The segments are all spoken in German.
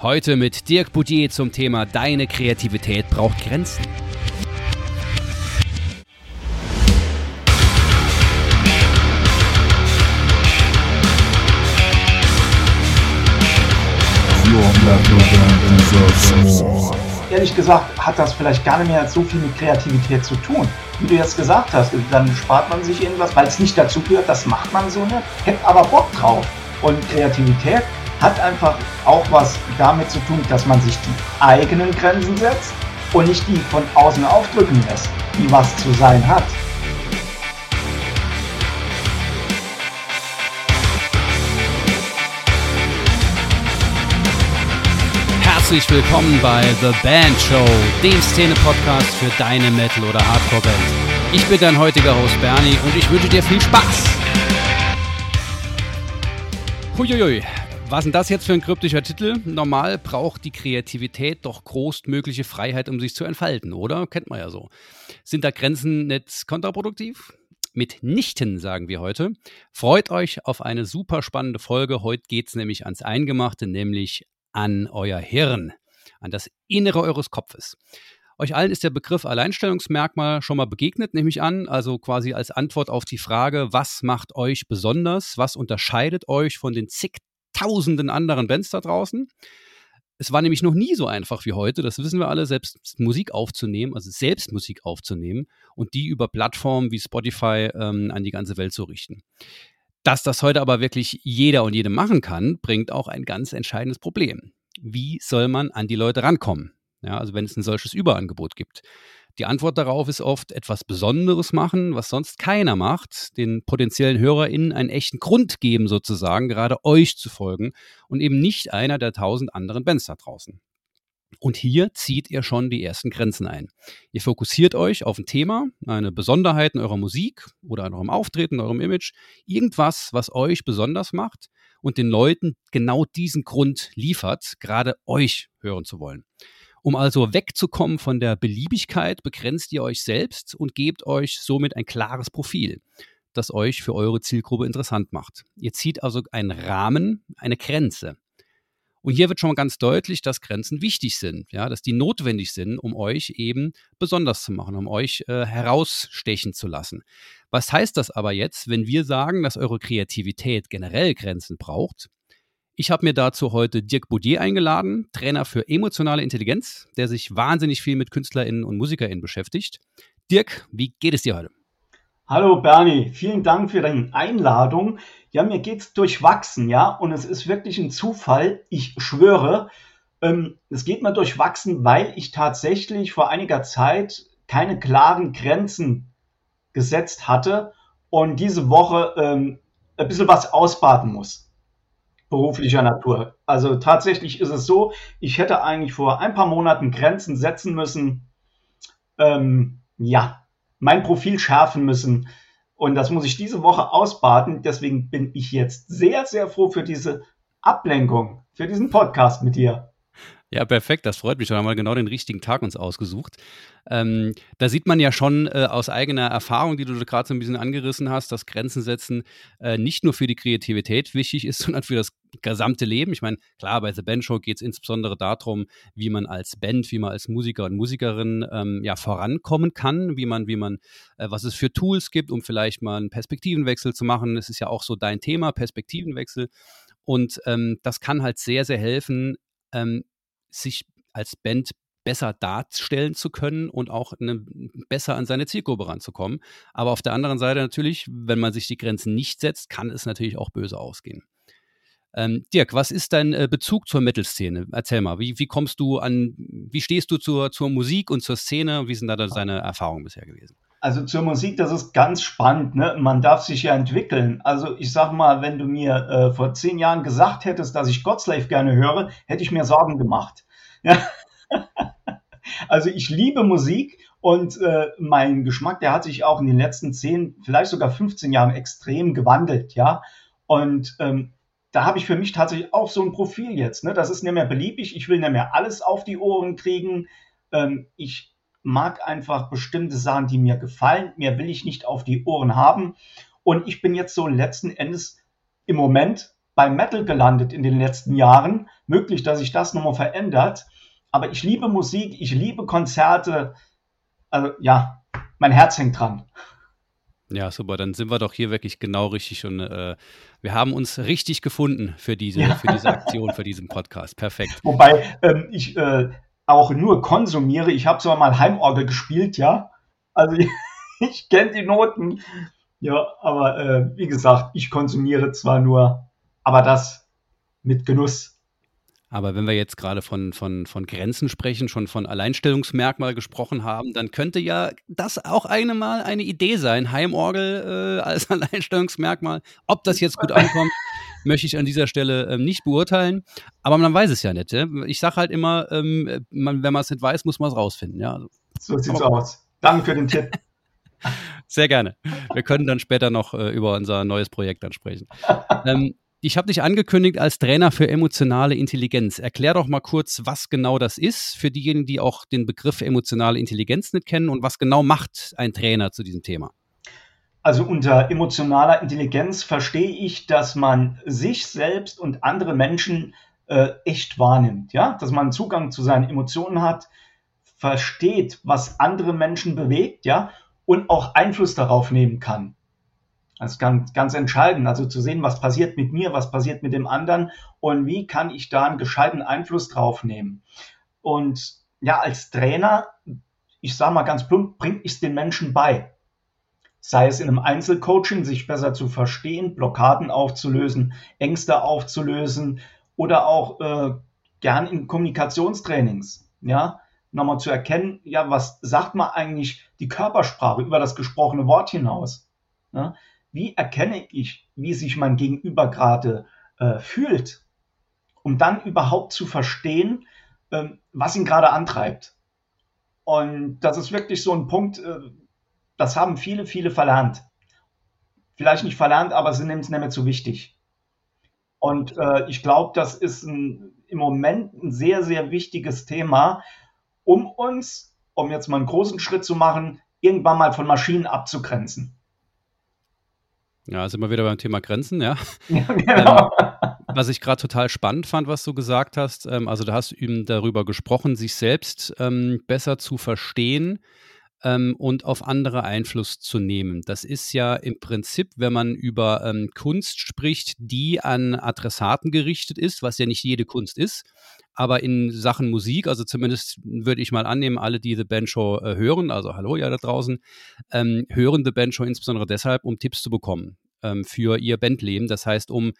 Heute mit Dirk Boudier zum Thema Deine Kreativität braucht Grenzen. Ehrlich gesagt hat das vielleicht gar nicht mehr so viel mit Kreativität zu tun. Wie du jetzt gesagt hast, dann spart man sich irgendwas, weil es nicht dazu gehört, das macht man so nicht, hätte aber Bock drauf. Und Kreativität hat einfach auch was damit zu tun, dass man sich die eigenen Grenzen setzt und nicht die von außen aufdrücken lässt, die was zu sein hat. Herzlich willkommen bei The Band Show, dem Szene-Podcast für deine Metal- oder Hardcore-Band. Ich bin dein heutiger Host Bernie und ich wünsche dir viel Spaß. Huiuiui, was denn das jetzt für ein kryptischer Titel? Normal braucht die Kreativität doch großmögliche Freiheit, um sich zu entfalten, oder? Kennt man ja so. Sind da Grenzen nicht kontraproduktiv? Mitnichten, sagen wir heute. Freut euch auf eine super spannende Folge. Heute geht es nämlich ans Eingemachte, nämlich an euer Hirn, an das Innere eures Kopfes. Euch allen ist der Begriff Alleinstellungsmerkmal schon mal begegnet, nehme ich an, also quasi als Antwort auf die Frage, was macht euch besonders, was unterscheidet euch von den zigtausenden anderen Bands da draußen? Es war nämlich noch nie so einfach wie heute, das wissen wir alle, selbst Musik aufzunehmen, also selbst Musik aufzunehmen und die über Plattformen wie Spotify ähm, an die ganze Welt zu richten. Dass das heute aber wirklich jeder und jede machen kann, bringt auch ein ganz entscheidendes Problem. Wie soll man an die Leute rankommen? Ja, also wenn es ein solches Überangebot gibt. Die Antwort darauf ist oft etwas Besonderes machen, was sonst keiner macht, den potenziellen HörerInnen einen echten Grund geben, sozusagen, gerade euch zu folgen und eben nicht einer der tausend anderen Bands da draußen. Und hier zieht ihr schon die ersten Grenzen ein. Ihr fokussiert euch auf ein Thema, eine Besonderheit in eurer Musik oder in eurem Auftreten, in eurem Image, irgendwas, was euch besonders macht und den Leuten genau diesen Grund liefert, gerade euch hören zu wollen. Um also wegzukommen von der Beliebigkeit, begrenzt ihr euch selbst und gebt euch somit ein klares Profil, das euch für eure Zielgruppe interessant macht. Ihr zieht also einen Rahmen, eine Grenze. Und hier wird schon mal ganz deutlich, dass Grenzen wichtig sind, ja, dass die notwendig sind, um euch eben besonders zu machen, um euch äh, herausstechen zu lassen. Was heißt das aber jetzt, wenn wir sagen, dass eure Kreativität generell Grenzen braucht? Ich habe mir dazu heute Dirk Boudier eingeladen, Trainer für emotionale Intelligenz, der sich wahnsinnig viel mit KünstlerInnen und MusikerInnen beschäftigt. Dirk, wie geht es dir heute? Hallo Bernie, vielen Dank für deine Einladung. Ja, mir geht's durchwachsen, ja, und es ist wirklich ein Zufall. Ich schwöre, ähm, es geht mir durchwachsen, weil ich tatsächlich vor einiger Zeit keine klaren Grenzen gesetzt hatte und diese Woche ähm, ein bisschen was ausbaden muss beruflicher Natur. Also tatsächlich ist es so, ich hätte eigentlich vor ein paar Monaten Grenzen setzen müssen. Ähm, ja, mein Profil schärfen müssen. Und das muss ich diese Woche ausbaden. Deswegen bin ich jetzt sehr, sehr froh für diese Ablenkung, für diesen Podcast mit dir. Ja, perfekt, das freut mich. Wir haben mal genau den richtigen Tag uns ausgesucht. Ähm, da sieht man ja schon äh, aus eigener Erfahrung, die du gerade so ein bisschen angerissen hast, dass Grenzen setzen äh, nicht nur für die Kreativität wichtig ist, sondern für das gesamte Leben. Ich meine, klar, bei The Band Show geht es insbesondere darum, wie man als Band, wie man als Musiker und Musikerin ähm, ja vorankommen kann, wie man, wie man, äh, was es für Tools gibt, um vielleicht mal einen Perspektivenwechsel zu machen. Das ist ja auch so dein Thema, Perspektivenwechsel. Und ähm, das kann halt sehr, sehr helfen, ähm, sich als Band besser darstellen zu können und auch eine, besser an seine Zielgruppe ranzukommen. Aber auf der anderen Seite natürlich, wenn man sich die Grenzen nicht setzt, kann es natürlich auch böse ausgehen. Ähm, Dirk, was ist dein äh, Bezug zur Metal-Szene? Erzähl mal, wie, wie, kommst du an, wie stehst du zur, zur Musik und zur Szene? Wie sind da deine Erfahrungen bisher gewesen? Also zur Musik, das ist ganz spannend. Ne? Man darf sich ja entwickeln. Also ich sag mal, wenn du mir äh, vor zehn Jahren gesagt hättest, dass ich Godslave gerne höre, hätte ich mir Sorgen gemacht. Ja. also ich liebe Musik und äh, mein Geschmack, der hat sich auch in den letzten zehn, vielleicht sogar 15 Jahren extrem gewandelt, ja. Und ähm, da habe ich für mich tatsächlich auch so ein Profil jetzt. Ne? Das ist nicht mehr beliebig. Ich will nicht mehr alles auf die Ohren kriegen. Ähm, ich mag einfach bestimmte Sachen, die mir gefallen. Mehr will ich nicht auf die Ohren haben. Und ich bin jetzt so letzten Endes im Moment bei Metal gelandet in den letzten Jahren möglich, dass sich das nochmal verändert. Aber ich liebe Musik, ich liebe Konzerte. Also ja, mein Herz hängt dran. Ja, super. Dann sind wir doch hier wirklich genau richtig und äh, wir haben uns richtig gefunden für diese, ja. für diese Aktion, für diesen Podcast. Perfekt. Wobei ähm, ich äh, auch nur konsumiere. Ich habe zwar mal Heimorgel gespielt, ja. Also ich, ich kenne die Noten. Ja, aber äh, wie gesagt, ich konsumiere zwar nur, aber das mit Genuss. Aber wenn wir jetzt gerade von, von, von Grenzen sprechen, schon von Alleinstellungsmerkmal gesprochen haben, dann könnte ja das auch eine Mal eine Idee sein, Heimorgel äh, als Alleinstellungsmerkmal. Ob das jetzt gut ankommt, möchte ich an dieser Stelle ähm, nicht beurteilen. Aber man weiß es ja nicht. Ja? Ich sage halt immer, ähm, man, wenn man es nicht weiß, muss man es rausfinden. Ja? Also, so sieht's aus. Danke für den Tipp. Sehr gerne. Wir können dann später noch äh, über unser neues Projekt ansprechen. ähm, ich habe dich angekündigt als Trainer für emotionale Intelligenz. Erklär doch mal kurz, was genau das ist, für diejenigen, die auch den Begriff emotionale Intelligenz nicht kennen und was genau macht ein Trainer zu diesem Thema. Also unter emotionaler Intelligenz verstehe ich, dass man sich selbst und andere Menschen äh, echt wahrnimmt, ja, dass man Zugang zu seinen Emotionen hat, versteht, was andere Menschen bewegt, ja, und auch Einfluss darauf nehmen kann. Das ist ganz, ganz entscheidend, also zu sehen, was passiert mit mir, was passiert mit dem anderen und wie kann ich da einen gescheiten Einfluss drauf nehmen. Und ja, als Trainer, ich sage mal ganz plump, bringe ich es den Menschen bei. Sei es in einem Einzelcoaching, sich besser zu verstehen, Blockaden aufzulösen, Ängste aufzulösen oder auch äh, gern in Kommunikationstrainings, ja, nochmal zu erkennen, ja, was sagt man eigentlich die Körpersprache über das gesprochene Wort hinaus? Ja? wie erkenne ich, wie sich mein Gegenüber gerade äh, fühlt, um dann überhaupt zu verstehen, äh, was ihn gerade antreibt. Und das ist wirklich so ein Punkt, äh, das haben viele, viele verlernt. Vielleicht nicht verlernt, aber sie nehmen es nicht mehr zu wichtig. Und äh, ich glaube, das ist ein, im Moment ein sehr, sehr wichtiges Thema, um uns, um jetzt mal einen großen Schritt zu machen, irgendwann mal von Maschinen abzugrenzen. Ja, sind wir wieder beim Thema Grenzen, ja. ja genau. ähm, was ich gerade total spannend fand, was du gesagt hast, ähm, also da hast du eben darüber gesprochen, sich selbst ähm, besser zu verstehen ähm, und auf andere Einfluss zu nehmen. Das ist ja im Prinzip, wenn man über ähm, Kunst spricht, die an Adressaten gerichtet ist, was ja nicht jede Kunst ist, aber in Sachen Musik, also zumindest würde ich mal annehmen, alle, die The Band Show äh, hören, also hallo ja da draußen, ähm, hören The Band Show insbesondere deshalb, um Tipps zu bekommen ähm, für ihr Bandleben. Das heißt, um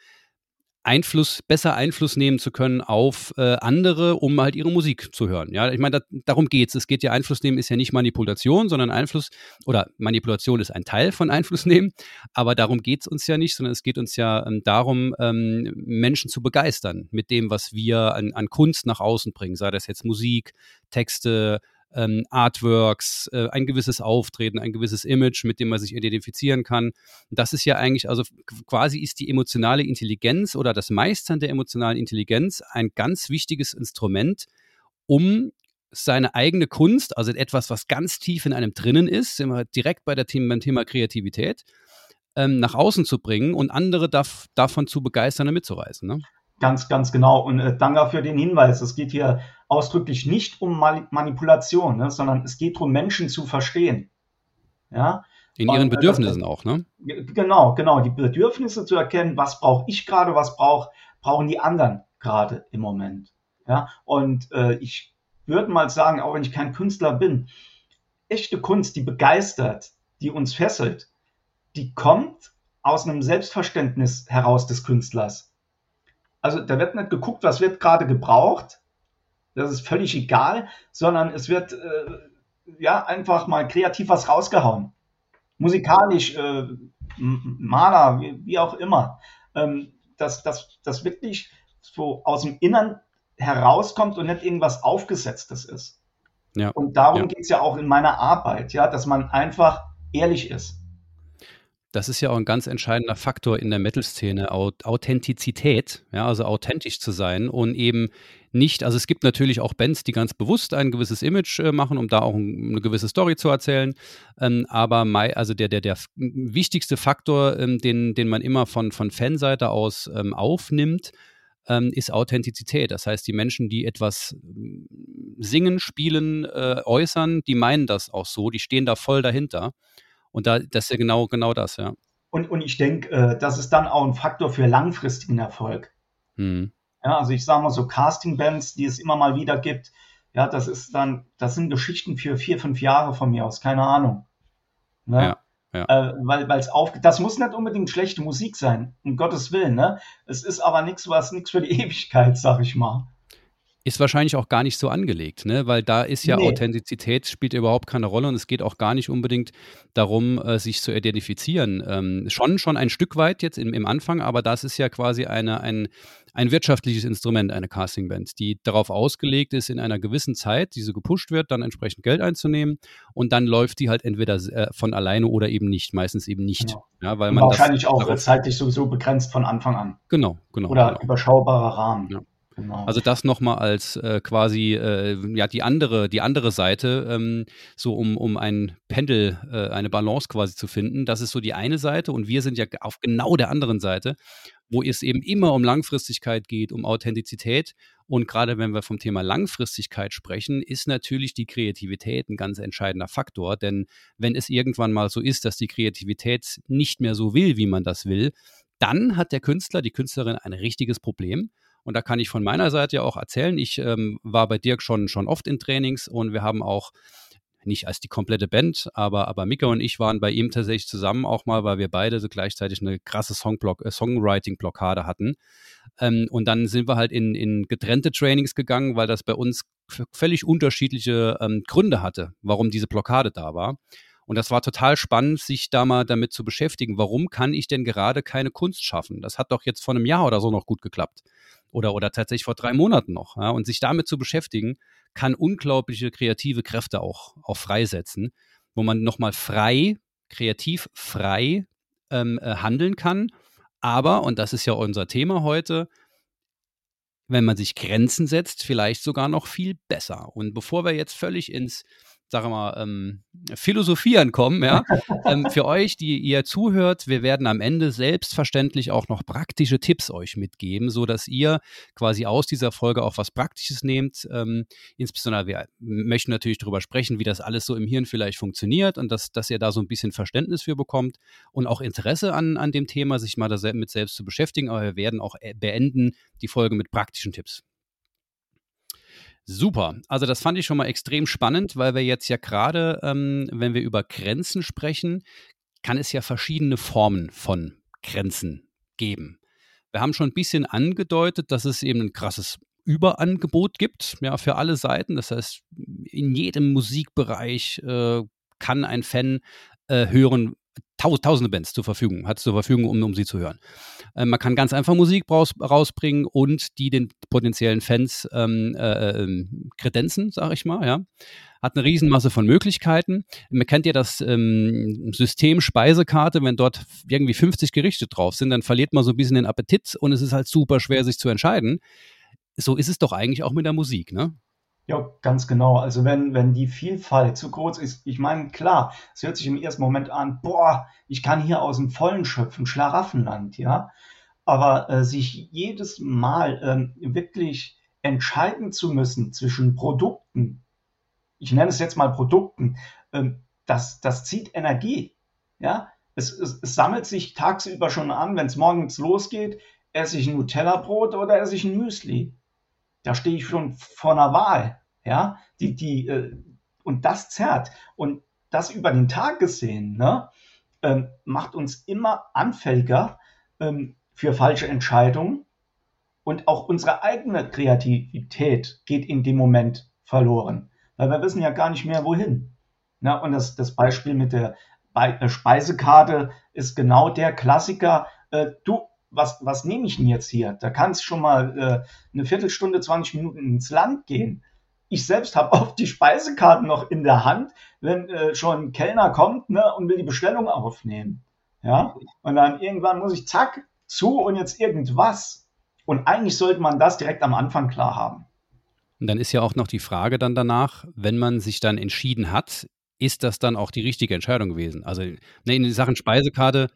Einfluss, besser Einfluss nehmen zu können auf äh, andere, um halt ihre Musik zu hören. Ja, ich meine, da, darum geht's. Es geht ja Einfluss nehmen ist ja nicht Manipulation, sondern Einfluss oder Manipulation ist ein Teil von Einfluss nehmen, aber darum geht's uns ja nicht, sondern es geht uns ja ähm, darum, ähm, Menschen zu begeistern mit dem, was wir an, an Kunst nach außen bringen, sei das jetzt Musik, Texte, ähm, Artworks, äh, ein gewisses Auftreten, ein gewisses Image, mit dem man sich identifizieren kann. Das ist ja eigentlich, also quasi ist die emotionale Intelligenz oder das Meistern der emotionalen Intelligenz ein ganz wichtiges Instrument, um seine eigene Kunst, also etwas, was ganz tief in einem drinnen ist, immer direkt bei der Thema, beim Thema Kreativität, ähm, nach außen zu bringen und andere darf, davon zu begeistern und mitzureißen. Ne? Ganz, ganz genau. Und äh, danke für den Hinweis. Es geht hier ausdrücklich nicht um Manipulation, ne, sondern es geht darum, Menschen zu verstehen. Ja? In ihren Und, äh, Bedürfnissen das, auch, ne? Genau, genau. Die Bedürfnisse zu erkennen, was brauche ich gerade, was brauch, brauchen die anderen gerade im Moment. Ja? Und äh, ich würde mal sagen, auch wenn ich kein Künstler bin, echte Kunst, die begeistert, die uns fesselt, die kommt aus einem Selbstverständnis heraus des Künstlers. Also da wird nicht geguckt, was wird gerade gebraucht, das ist völlig egal, sondern es wird äh, ja einfach mal kreativ was rausgehauen. Musikalisch, äh, Maler, wie, wie, auch immer. Ähm, dass das, das wirklich so aus dem Innern herauskommt und nicht irgendwas Aufgesetztes ist. Ja. Und darum ja. geht es ja auch in meiner Arbeit, ja, dass man einfach ehrlich ist. Das ist ja auch ein ganz entscheidender Faktor in der Metal-Szene, Authentizität, ja, also authentisch zu sein und eben nicht, also es gibt natürlich auch Bands, die ganz bewusst ein gewisses Image äh, machen, um da auch ein, eine gewisse Story zu erzählen. Ähm, aber my, also der, der, der wichtigste Faktor, ähm, den, den man immer von, von Fanseite aus ähm, aufnimmt, ist Authentizität. Das heißt, die Menschen, die etwas singen, spielen, äh, äußern, die meinen das auch so, die stehen da voll dahinter. Und da, das ist ja genau, genau das, ja. Und, und ich denke, äh, das ist dann auch ein Faktor für langfristigen Erfolg. Hm. Ja, also ich sage mal so Casting-Bands, die es immer mal wieder gibt, ja, das ist dann, das sind Geschichten für vier, fünf Jahre von mir aus, keine Ahnung. Ne? Ja. Ja. Äh, weil es auf, das muss nicht unbedingt schlechte Musik sein, um Gottes Willen, ne? Es ist aber nichts, was nichts für die Ewigkeit, sag ich mal. Ist wahrscheinlich auch gar nicht so angelegt, ne? weil da ist ja nee. Authentizität spielt überhaupt keine Rolle und es geht auch gar nicht unbedingt darum, äh, sich zu identifizieren. Ähm, schon, schon ein Stück weit jetzt im, im Anfang, aber das ist ja quasi eine, ein, ein wirtschaftliches Instrument, eine Castingband, die darauf ausgelegt ist, in einer gewissen Zeit, die so gepusht wird, dann entsprechend Geld einzunehmen und dann läuft die halt entweder äh, von alleine oder eben nicht, meistens eben nicht. Genau. Ja, weil man wahrscheinlich auch zeitlich sowieso begrenzt von Anfang an. Genau, genau. Oder genau. überschaubarer Rahmen. Ja. Genau. Also das nochmal als äh, quasi äh, ja die andere die andere Seite, ähm, so um um ein Pendel äh, eine Balance quasi zu finden. Das ist so die eine Seite und wir sind ja auf genau der anderen Seite, wo es eben immer um Langfristigkeit geht, um Authentizität und gerade wenn wir vom Thema Langfristigkeit sprechen, ist natürlich die Kreativität ein ganz entscheidender Faktor, denn wenn es irgendwann mal so ist, dass die Kreativität nicht mehr so will, wie man das will, dann hat der Künstler, die Künstlerin ein richtiges Problem und da kann ich von meiner Seite ja auch erzählen, ich ähm, war bei Dirk schon, schon oft in Trainings und wir haben auch nicht als die komplette Band, aber, aber Mika und ich waren bei ihm tatsächlich zusammen auch mal, weil wir beide so gleichzeitig eine krasse Songblock, äh, Songwriting-Blockade hatten. Ähm, und dann sind wir halt in, in getrennte Trainings gegangen, weil das bei uns völlig unterschiedliche ähm, Gründe hatte, warum diese Blockade da war. Und das war total spannend, sich da mal damit zu beschäftigen. Warum kann ich denn gerade keine Kunst schaffen? Das hat doch jetzt vor einem Jahr oder so noch gut geklappt oder, oder tatsächlich vor drei Monaten noch. Ja? Und sich damit zu beschäftigen, kann unglaubliche kreative Kräfte auch, auch freisetzen, wo man nochmal frei, kreativ frei ähm, äh, handeln kann. Aber, und das ist ja unser Thema heute, wenn man sich Grenzen setzt, vielleicht sogar noch viel besser. Und bevor wir jetzt völlig ins sagen wir mal, ähm, philosophieren kommen, ja. ähm, für euch, die ihr zuhört, wir werden am Ende selbstverständlich auch noch praktische Tipps euch mitgeben, so dass ihr quasi aus dieser Folge auch was Praktisches nehmt. Ähm, insbesondere, wir möchten natürlich darüber sprechen, wie das alles so im Hirn vielleicht funktioniert und dass, dass ihr da so ein bisschen Verständnis für bekommt und auch Interesse an, an dem Thema, sich mal damit selbst zu beschäftigen. Aber wir werden auch äh, beenden die Folge mit praktischen Tipps. Super. Also das fand ich schon mal extrem spannend, weil wir jetzt ja gerade, ähm, wenn wir über Grenzen sprechen, kann es ja verschiedene Formen von Grenzen geben. Wir haben schon ein bisschen angedeutet, dass es eben ein krasses Überangebot gibt, ja, für alle Seiten. Das heißt, in jedem Musikbereich äh, kann ein Fan äh, hören, tausende Bands zur Verfügung, hat zur Verfügung, um, um sie zu hören. Ähm, man kann ganz einfach Musik raus, rausbringen und die den potenziellen Fans ähm, äh, ähm, kredenzen, sage ich mal, ja. Hat eine Riesenmasse von Möglichkeiten. Man kennt ja das ähm, System Speisekarte, wenn dort irgendwie 50 Gerichte drauf sind, dann verliert man so ein bisschen den Appetit und es ist halt super schwer, sich zu entscheiden. So ist es doch eigentlich auch mit der Musik, ne? Ja, ganz genau. Also wenn, wenn die Vielfalt zu groß ist, ich meine, klar, es hört sich im ersten Moment an, boah, ich kann hier aus dem Vollen schöpfen, Schlaraffenland, ja. Aber äh, sich jedes Mal ähm, wirklich entscheiden zu müssen zwischen Produkten, ich nenne es jetzt mal Produkten, ähm, das, das zieht Energie. Ja, es, es, es sammelt sich tagsüber schon an, wenn es morgens losgeht, esse ich ein Nutella-Brot oder esse ich ein Müsli da stehe ich schon vor einer Wahl, ja, die, die, äh, und das zerrt. Und das über den Tag gesehen, ne, ähm, macht uns immer anfälliger ähm, für falsche Entscheidungen und auch unsere eigene Kreativität geht in dem Moment verloren, weil wir wissen ja gar nicht mehr, wohin. Na, und das, das Beispiel mit der äh, Speisekarte ist genau der Klassiker. Äh, du, was, was nehme ich denn jetzt hier? Da kann es schon mal äh, eine Viertelstunde, 20 Minuten ins Land gehen. Ich selbst habe oft die Speisekarten noch in der Hand, wenn äh, schon ein Kellner kommt ne, und will die Bestellung aufnehmen. Ja, und dann irgendwann muss ich zack zu und jetzt irgendwas. Und eigentlich sollte man das direkt am Anfang klar haben. Und dann ist ja auch noch die Frage dann danach, wenn man sich dann entschieden hat, ist das dann auch die richtige Entscheidung gewesen? Also ne, in Sachen Speisekarte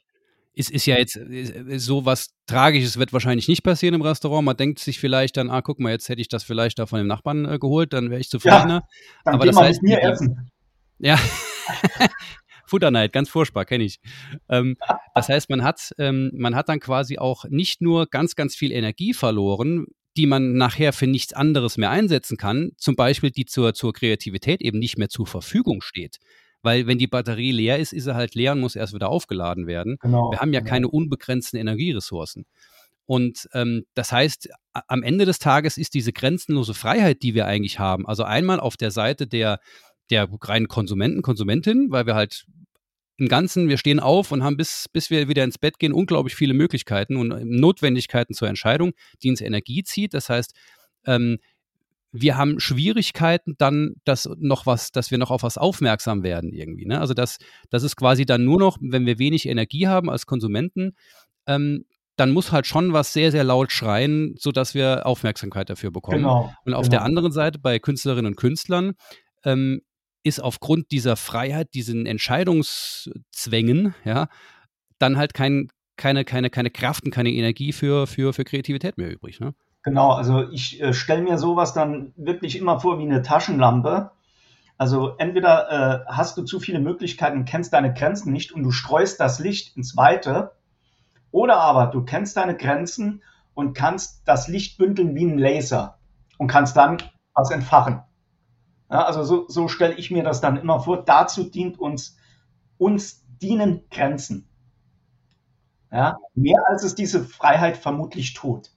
ist, ist ja jetzt ist so was Tragisches wird wahrscheinlich nicht passieren im Restaurant. Man denkt sich vielleicht dann, ah, guck mal, jetzt hätte ich das vielleicht da von dem Nachbarn äh, geholt, dann wäre ich zufriedener. Ja, dann Aber das heißt, mit mir essen. Ja. Futterneid, ganz furchtbar, kenne ich. Ähm, das heißt, man hat, ähm, man hat dann quasi auch nicht nur ganz, ganz viel Energie verloren, die man nachher für nichts anderes mehr einsetzen kann, zum Beispiel die zur, zur Kreativität eben nicht mehr zur Verfügung steht. Weil wenn die Batterie leer ist, ist sie halt leer und muss erst wieder aufgeladen werden. Genau, Wir haben ja genau. keine unbegrenzten Energieressourcen. Und ähm, das heißt, am Ende des Tages ist diese grenzenlose Freiheit, die wir eigentlich haben, also einmal auf der Seite der, der reinen Konsumenten, Konsumentin, weil wir halt im Ganzen, wir stehen auf und haben bis, bis wir wieder ins Bett gehen, unglaublich viele Möglichkeiten und Notwendigkeiten zur Entscheidung, die uns Energie zieht. Das heißt, ähm, wir haben Schwierigkeiten dann, dass noch was, dass wir noch auf was aufmerksam werden irgendwie. Ne? Also das, das ist quasi dann nur noch, wenn wir wenig Energie haben als Konsumenten, ähm, dann muss halt schon was sehr, sehr laut schreien, sodass wir Aufmerksamkeit dafür bekommen. Genau, und auf genau. der anderen Seite bei Künstlerinnen und Künstlern ähm, ist aufgrund dieser Freiheit, diesen Entscheidungszwängen, ja, dann halt kein, keine, keine, keine Kraft und keine Energie für, für, für Kreativität mehr übrig. Ne? Genau, also ich äh, stelle mir sowas dann wirklich immer vor wie eine Taschenlampe. Also entweder äh, hast du zu viele Möglichkeiten, kennst deine Grenzen nicht und du streust das Licht ins Weite, oder aber du kennst deine Grenzen und kannst das Licht bündeln wie ein Laser und kannst dann was entfachen. Ja, also so, so stelle ich mir das dann immer vor. Dazu dient uns, uns dienen Grenzen. Ja, mehr als es diese Freiheit vermutlich tut.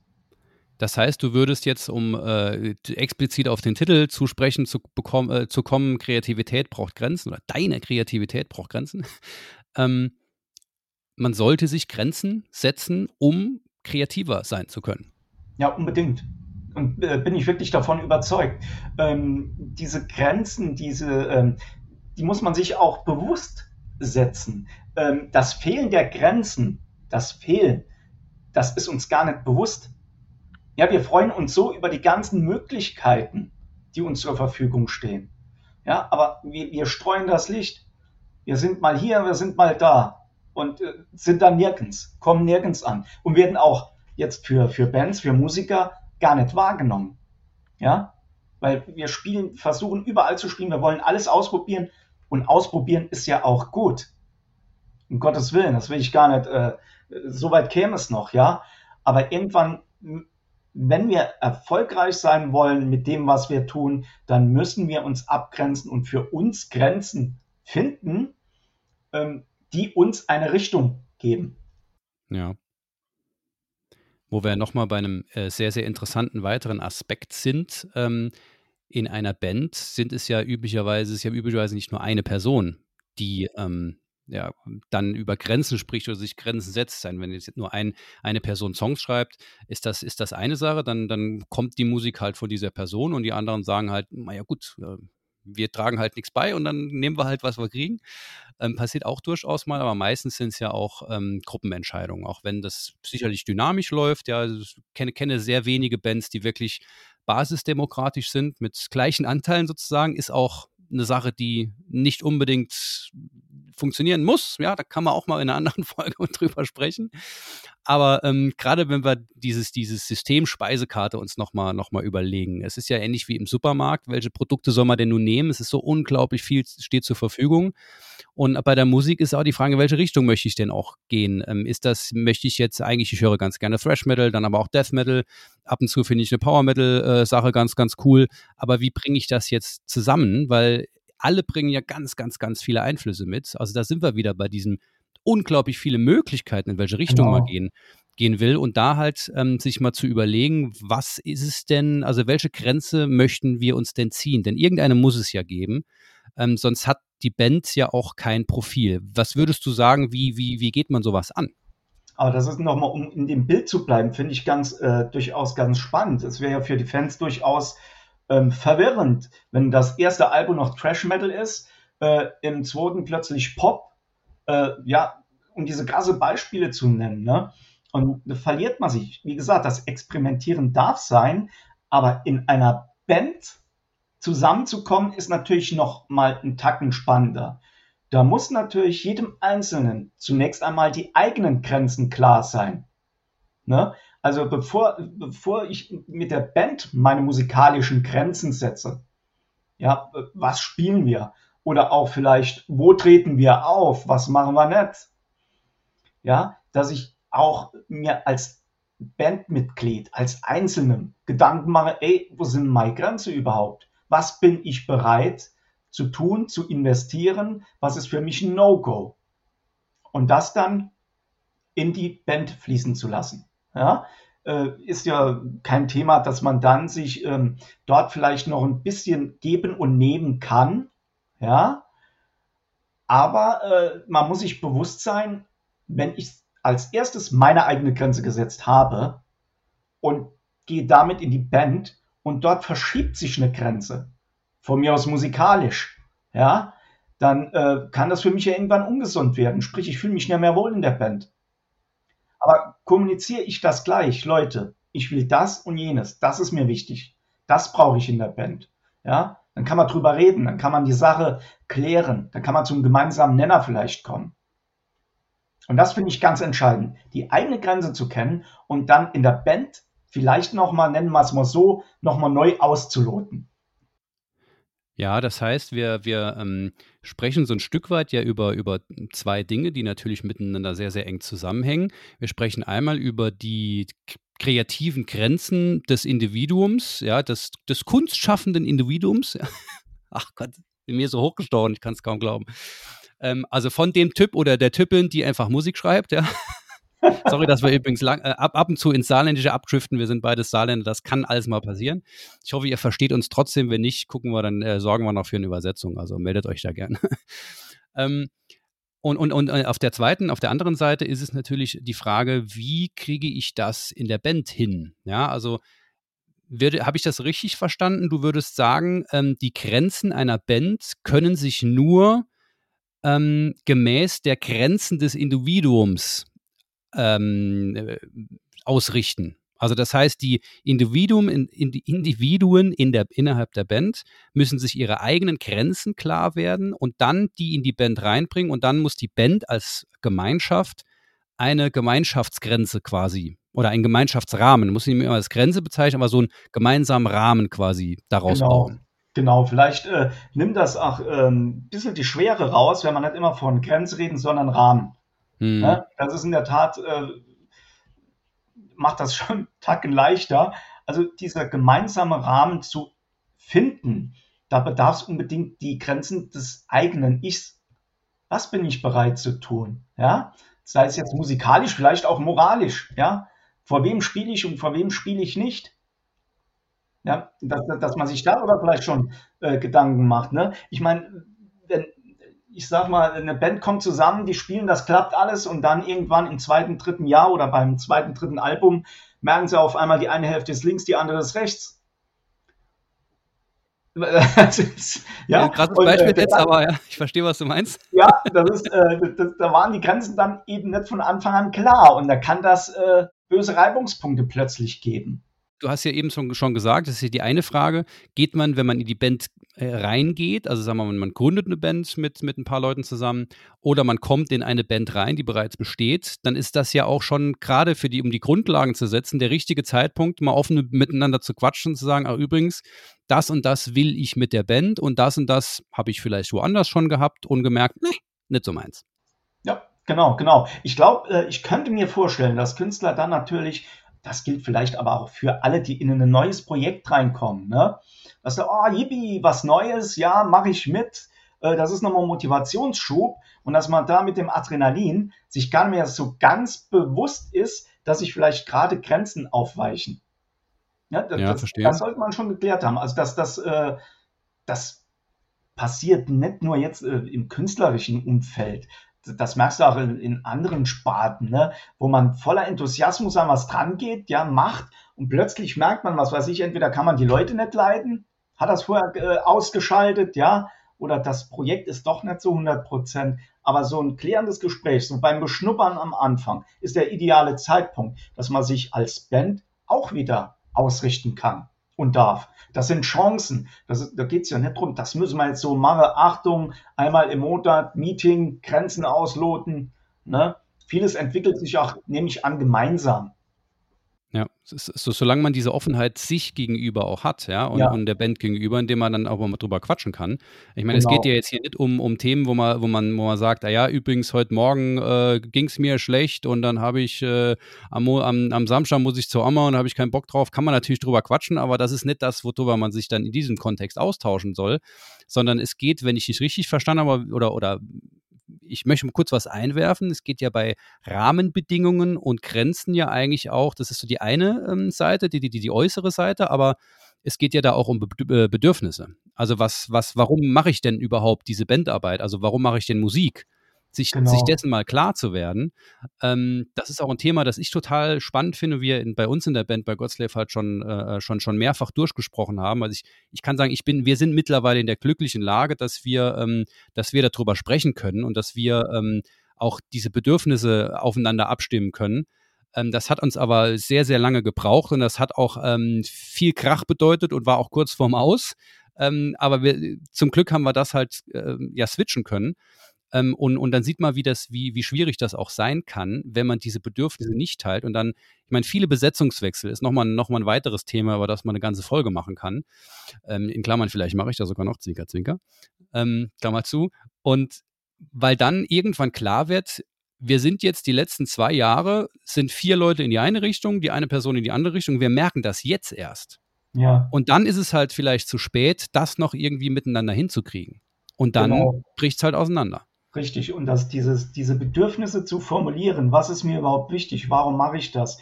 Das heißt, du würdest jetzt, um äh, explizit auf den Titel zu sprechen, zu, bekommen, äh, zu kommen, Kreativität braucht Grenzen oder deine Kreativität braucht Grenzen. ähm, man sollte sich Grenzen setzen, um kreativer sein zu können. Ja, unbedingt. Und äh, bin ich wirklich davon überzeugt. Ähm, diese Grenzen, diese, ähm, die muss man sich auch bewusst setzen. Ähm, das Fehlen der Grenzen, das Fehlen, das ist uns gar nicht bewusst. Ja, wir freuen uns so über die ganzen Möglichkeiten, die uns zur Verfügung stehen. Ja, aber wir, wir streuen das Licht. Wir sind mal hier, wir sind mal da und äh, sind dann nirgends, kommen nirgends an und werden auch jetzt für, für Bands, für Musiker gar nicht wahrgenommen. Ja, weil wir spielen, versuchen überall zu spielen, wir wollen alles ausprobieren und ausprobieren ist ja auch gut. Um Gottes Willen, das will ich gar nicht, äh, so weit käme es noch, ja. Aber irgendwann wenn wir erfolgreich sein wollen mit dem, was wir tun, dann müssen wir uns abgrenzen und für uns Grenzen finden, ähm, die uns eine Richtung geben. Ja. Wo wir nochmal bei einem äh, sehr, sehr interessanten weiteren Aspekt sind. Ähm, in einer Band sind es ja üblicherweise, es ist ja üblicherweise nicht nur eine Person, die ähm, ja, dann über Grenzen spricht oder sich Grenzen setzt. Wenn jetzt nur ein, eine Person Songs schreibt, ist das, ist das eine Sache, dann, dann kommt die Musik halt von dieser Person und die anderen sagen halt, naja gut, äh, wir tragen halt nichts bei und dann nehmen wir halt, was wir kriegen. Ähm, passiert auch durchaus mal, aber meistens sind es ja auch ähm, Gruppenentscheidungen, auch wenn das sicherlich dynamisch läuft. Ja, ich kenne, kenne sehr wenige Bands, die wirklich basisdemokratisch sind, mit gleichen Anteilen sozusagen, ist auch eine Sache, die nicht unbedingt funktionieren muss. Ja, da kann man auch mal in einer anderen Folge drüber sprechen. Aber ähm, gerade wenn wir dieses, dieses System Speisekarte uns nochmal noch mal überlegen, es ist ja ähnlich wie im Supermarkt, welche Produkte soll man denn nun nehmen? Es ist so unglaublich viel steht zur Verfügung. Und bei der Musik ist auch die Frage, in welche Richtung möchte ich denn auch gehen? Ähm, ist das, möchte ich jetzt eigentlich, ich höre ganz gerne Thrash Metal, dann aber auch Death Metal. Ab und zu finde ich eine Power Metal äh, Sache ganz, ganz cool. Aber wie bringe ich das jetzt zusammen? Weil alle bringen ja ganz, ganz, ganz viele Einflüsse mit. Also da sind wir wieder bei diesen unglaublich viele Möglichkeiten, in welche Richtung genau. man gehen, gehen will. Und da halt ähm, sich mal zu überlegen, was ist es denn, also welche Grenze möchten wir uns denn ziehen? Denn irgendeine muss es ja geben. Ähm, sonst hat die Band ja auch kein Profil. Was würdest du sagen, wie, wie, wie geht man sowas an? Aber das ist nochmal, um in dem Bild zu bleiben, finde ich ganz äh, durchaus ganz spannend. Es wäre ja für die Fans durchaus ähm, verwirrend, wenn das erste Album noch Trash Metal ist, äh, im zweiten plötzlich Pop, äh, ja, um diese krasse Beispiele zu nennen, ne? Und da verliert man sich. Wie gesagt, das Experimentieren darf sein, aber in einer Band zusammenzukommen, ist natürlich noch mal ein Tacken spannender. Da muss natürlich jedem Einzelnen zunächst einmal die eigenen Grenzen klar sein. Ne? Also bevor, bevor ich mit der Band meine musikalischen Grenzen setze, ja, was spielen wir? Oder auch vielleicht, wo treten wir auf? Was machen wir nicht? Ja, dass ich auch mir als Bandmitglied, als Einzelnen Gedanken mache, ey, wo sind meine Grenzen überhaupt? Was bin ich bereit zu tun, zu investieren? Was ist für mich ein No-Go? Und das dann in die Band fließen zu lassen. Ja, äh, ist ja kein Thema, dass man dann sich ähm, dort vielleicht noch ein bisschen geben und nehmen kann. Ja, aber äh, man muss sich bewusst sein, wenn ich als erstes meine eigene Grenze gesetzt habe und gehe damit in die Band und dort verschiebt sich eine Grenze, von mir aus musikalisch, ja, dann äh, kann das für mich ja irgendwann ungesund werden. Sprich, ich fühle mich nicht mehr wohl in der Band. Aber kommuniziere ich das gleich, Leute, ich will das und jenes, das ist mir wichtig. Das brauche ich in der Band. Ja, dann kann man drüber reden, dann kann man die Sache klären, dann kann man zum gemeinsamen Nenner vielleicht kommen. Und das finde ich ganz entscheidend, die eigene Grenze zu kennen und dann in der Band vielleicht nochmal, nennen wir es mal so, nochmal neu auszuloten. Ja, das heißt, wir, wir ähm, sprechen so ein Stück weit ja über, über zwei Dinge, die natürlich miteinander sehr, sehr eng zusammenhängen. Wir sprechen einmal über die kreativen Grenzen des Individuums, ja, des, des kunstschaffenden Individuums. Ach Gott, bin mir so hochgestochen, ich kann es kaum glauben. Ähm, also von dem Typ oder der Typin, die einfach Musik schreibt, ja. Sorry, dass wir übrigens lang, äh, ab, ab und zu ins Saarländische abdriften. Wir sind beides Saarländer, das kann alles mal passieren. Ich hoffe, ihr versteht uns trotzdem. Wenn nicht, gucken wir, dann äh, sorgen wir noch für eine Übersetzung. Also meldet euch da gerne. ähm, und, und, und äh, auf der zweiten, auf der anderen Seite ist es natürlich die Frage, wie kriege ich das in der Band hin? Ja, also habe ich das richtig verstanden? Du würdest sagen, ähm, die Grenzen einer Band können sich nur ähm, gemäß der Grenzen des Individuums ähm, äh, ausrichten. Also das heißt, die Individuen in, in die Individuen in der, innerhalb der Band müssen sich ihre eigenen Grenzen klar werden und dann die in die Band reinbringen und dann muss die Band als Gemeinschaft eine Gemeinschaftsgrenze quasi oder ein Gemeinschaftsrahmen, muss ich nicht mehr als Grenze bezeichnen, aber so einen gemeinsamen Rahmen quasi daraus genau. bauen. Genau, vielleicht äh, nimmt das auch ein ähm, bisschen die Schwere raus, wenn man nicht immer von Grenze reden, sondern Rahmen. Hm. Ne? Das ist in der Tat, äh, macht das schon Tacken leichter. Also dieser gemeinsame Rahmen zu finden, da bedarf es unbedingt die Grenzen des eigenen Ichs. Was bin ich bereit zu tun? Ja, sei es jetzt musikalisch, vielleicht auch moralisch. Ja, vor wem spiele ich und vor wem spiele ich nicht? Ja, dass, dass man sich darüber vielleicht schon äh, Gedanken macht. Ne? Ich meine, ich sag mal, eine Band kommt zusammen, die spielen, das klappt alles und dann irgendwann im zweiten, dritten Jahr oder beim zweiten, dritten Album merken sie auf einmal, die eine Hälfte ist links, die andere ist rechts. ist, ja, ja krasses Beispiel äh, jetzt, aber ja, ich verstehe, was du meinst. Ja, das ist, äh, das, da waren die Grenzen dann eben nicht von Anfang an klar und da kann das äh, böse Reibungspunkte plötzlich geben. Du hast ja eben schon, schon gesagt, das ist ja die eine Frage, geht man, wenn man in die Band äh, reingeht, also sagen wir mal, man gründet eine Band mit, mit ein paar Leuten zusammen oder man kommt in eine Band rein, die bereits besteht, dann ist das ja auch schon gerade für die, um die Grundlagen zu setzen, der richtige Zeitpunkt, mal offen miteinander zu quatschen und zu sagen, ah, übrigens, das und das will ich mit der Band und das und das habe ich vielleicht woanders schon gehabt und gemerkt, nee, nicht so meins. Ja, Genau, genau. Ich glaube, äh, ich könnte mir vorstellen, dass Künstler dann natürlich das gilt vielleicht aber auch für alle, die in ein neues Projekt reinkommen. Ne? Dass du, oh, yippie, was Neues, ja, mache ich mit. Äh, das ist nochmal ein Motivationsschub und dass man da mit dem Adrenalin sich gar nicht mehr so ganz bewusst ist, dass sich vielleicht gerade Grenzen aufweichen. Ja, das, ja, verstehe. das sollte man schon geklärt haben. Also, dass das, äh, das passiert nicht nur jetzt äh, im künstlerischen Umfeld, das merkst du auch in, in anderen Sparten, ne? wo man voller Enthusiasmus an was dran geht, ja, macht und plötzlich merkt man, was weiß ich, entweder kann man die Leute nicht leiden, hat das vorher äh, ausgeschaltet, ja, oder das Projekt ist doch nicht so 100 Prozent. Aber so ein klärendes Gespräch, so beim Beschnuppern am Anfang, ist der ideale Zeitpunkt, dass man sich als Band auch wieder ausrichten kann und darf. Das sind Chancen. Das da geht es ja nicht drum, das müssen wir jetzt so machen. Achtung, einmal im Monat Meeting, Grenzen ausloten. Ne? Vieles entwickelt sich auch, nehme ich an, gemeinsam. So, solange man diese Offenheit sich gegenüber auch hat, ja, und, Ja, und der Band gegenüber, indem man dann auch mal drüber quatschen kann. Ich meine, es geht ja genau. jetzt hier nicht um, um Themen, wo man, wo man, wo man sagt, ah ja, übrigens, heute Morgen äh, ging es mir schlecht und dann habe ich äh, am, am, am Samstag muss ich zur Oma und habe ich keinen Bock drauf. Kann man natürlich drüber quatschen, aber das ist nicht das, worüber man sich dann in diesem Kontext austauschen soll, sondern es geht, wenn ich dich richtig verstanden habe, oder, oder ich möchte mal kurz was einwerfen. Es geht ja bei Rahmenbedingungen und Grenzen ja eigentlich auch, das ist so die eine ähm, Seite, die, die, die, die äußere Seite, aber es geht ja da auch um äh, Bedürfnisse. Also was, was, warum mache ich denn überhaupt diese Bandarbeit? Also warum mache ich denn Musik? Sich, sich Genau. dessen mal klar zu werden. Ähm, das ist auch ein Thema, das ich total spannend finde, wir in, bei uns in der Band bei Godslave halt schon, äh, schon, schon mehrfach durchgesprochen haben. Also ich, ich kann sagen, ich bin, wir sind mittlerweile in der glücklichen Lage, dass wir, ähm, dass wir darüber sprechen können und dass wir ähm, auch diese Bedürfnisse aufeinander abstimmen können. Ähm, das hat uns aber sehr, sehr lange gebraucht und das hat auch ähm, viel Krach bedeutet und war auch kurz vorm Aus. Ähm, aber wir, zum Glück haben wir das halt äh, ja switchen können. Ähm, und, und dann sieht man, wie, das, wie, wie schwierig das auch sein kann, wenn man diese Bedürfnisse nicht teilt. Und dann, ich meine, viele Besetzungswechsel ist nochmal noch mal ein weiteres Thema, über das man eine ganze Folge machen kann. Ähm, in Klammern, vielleicht mache ich da sogar noch Zwinker, Zwinker. Ähm, Klammer zu. Und weil dann irgendwann klar wird, wir sind jetzt die letzten zwei Jahre, sind vier Leute in die eine Richtung, die eine Person in die andere Richtung. Wir merken das jetzt erst. Ja, Und dann ist es halt vielleicht zu spät, das noch irgendwie miteinander hinzukriegen. Und dann genau. bricht es halt auseinander. Richtig. Und das, dieses, diese Bedürfnisse zu formulieren, was ist mir überhaupt wichtig, warum mache ich das?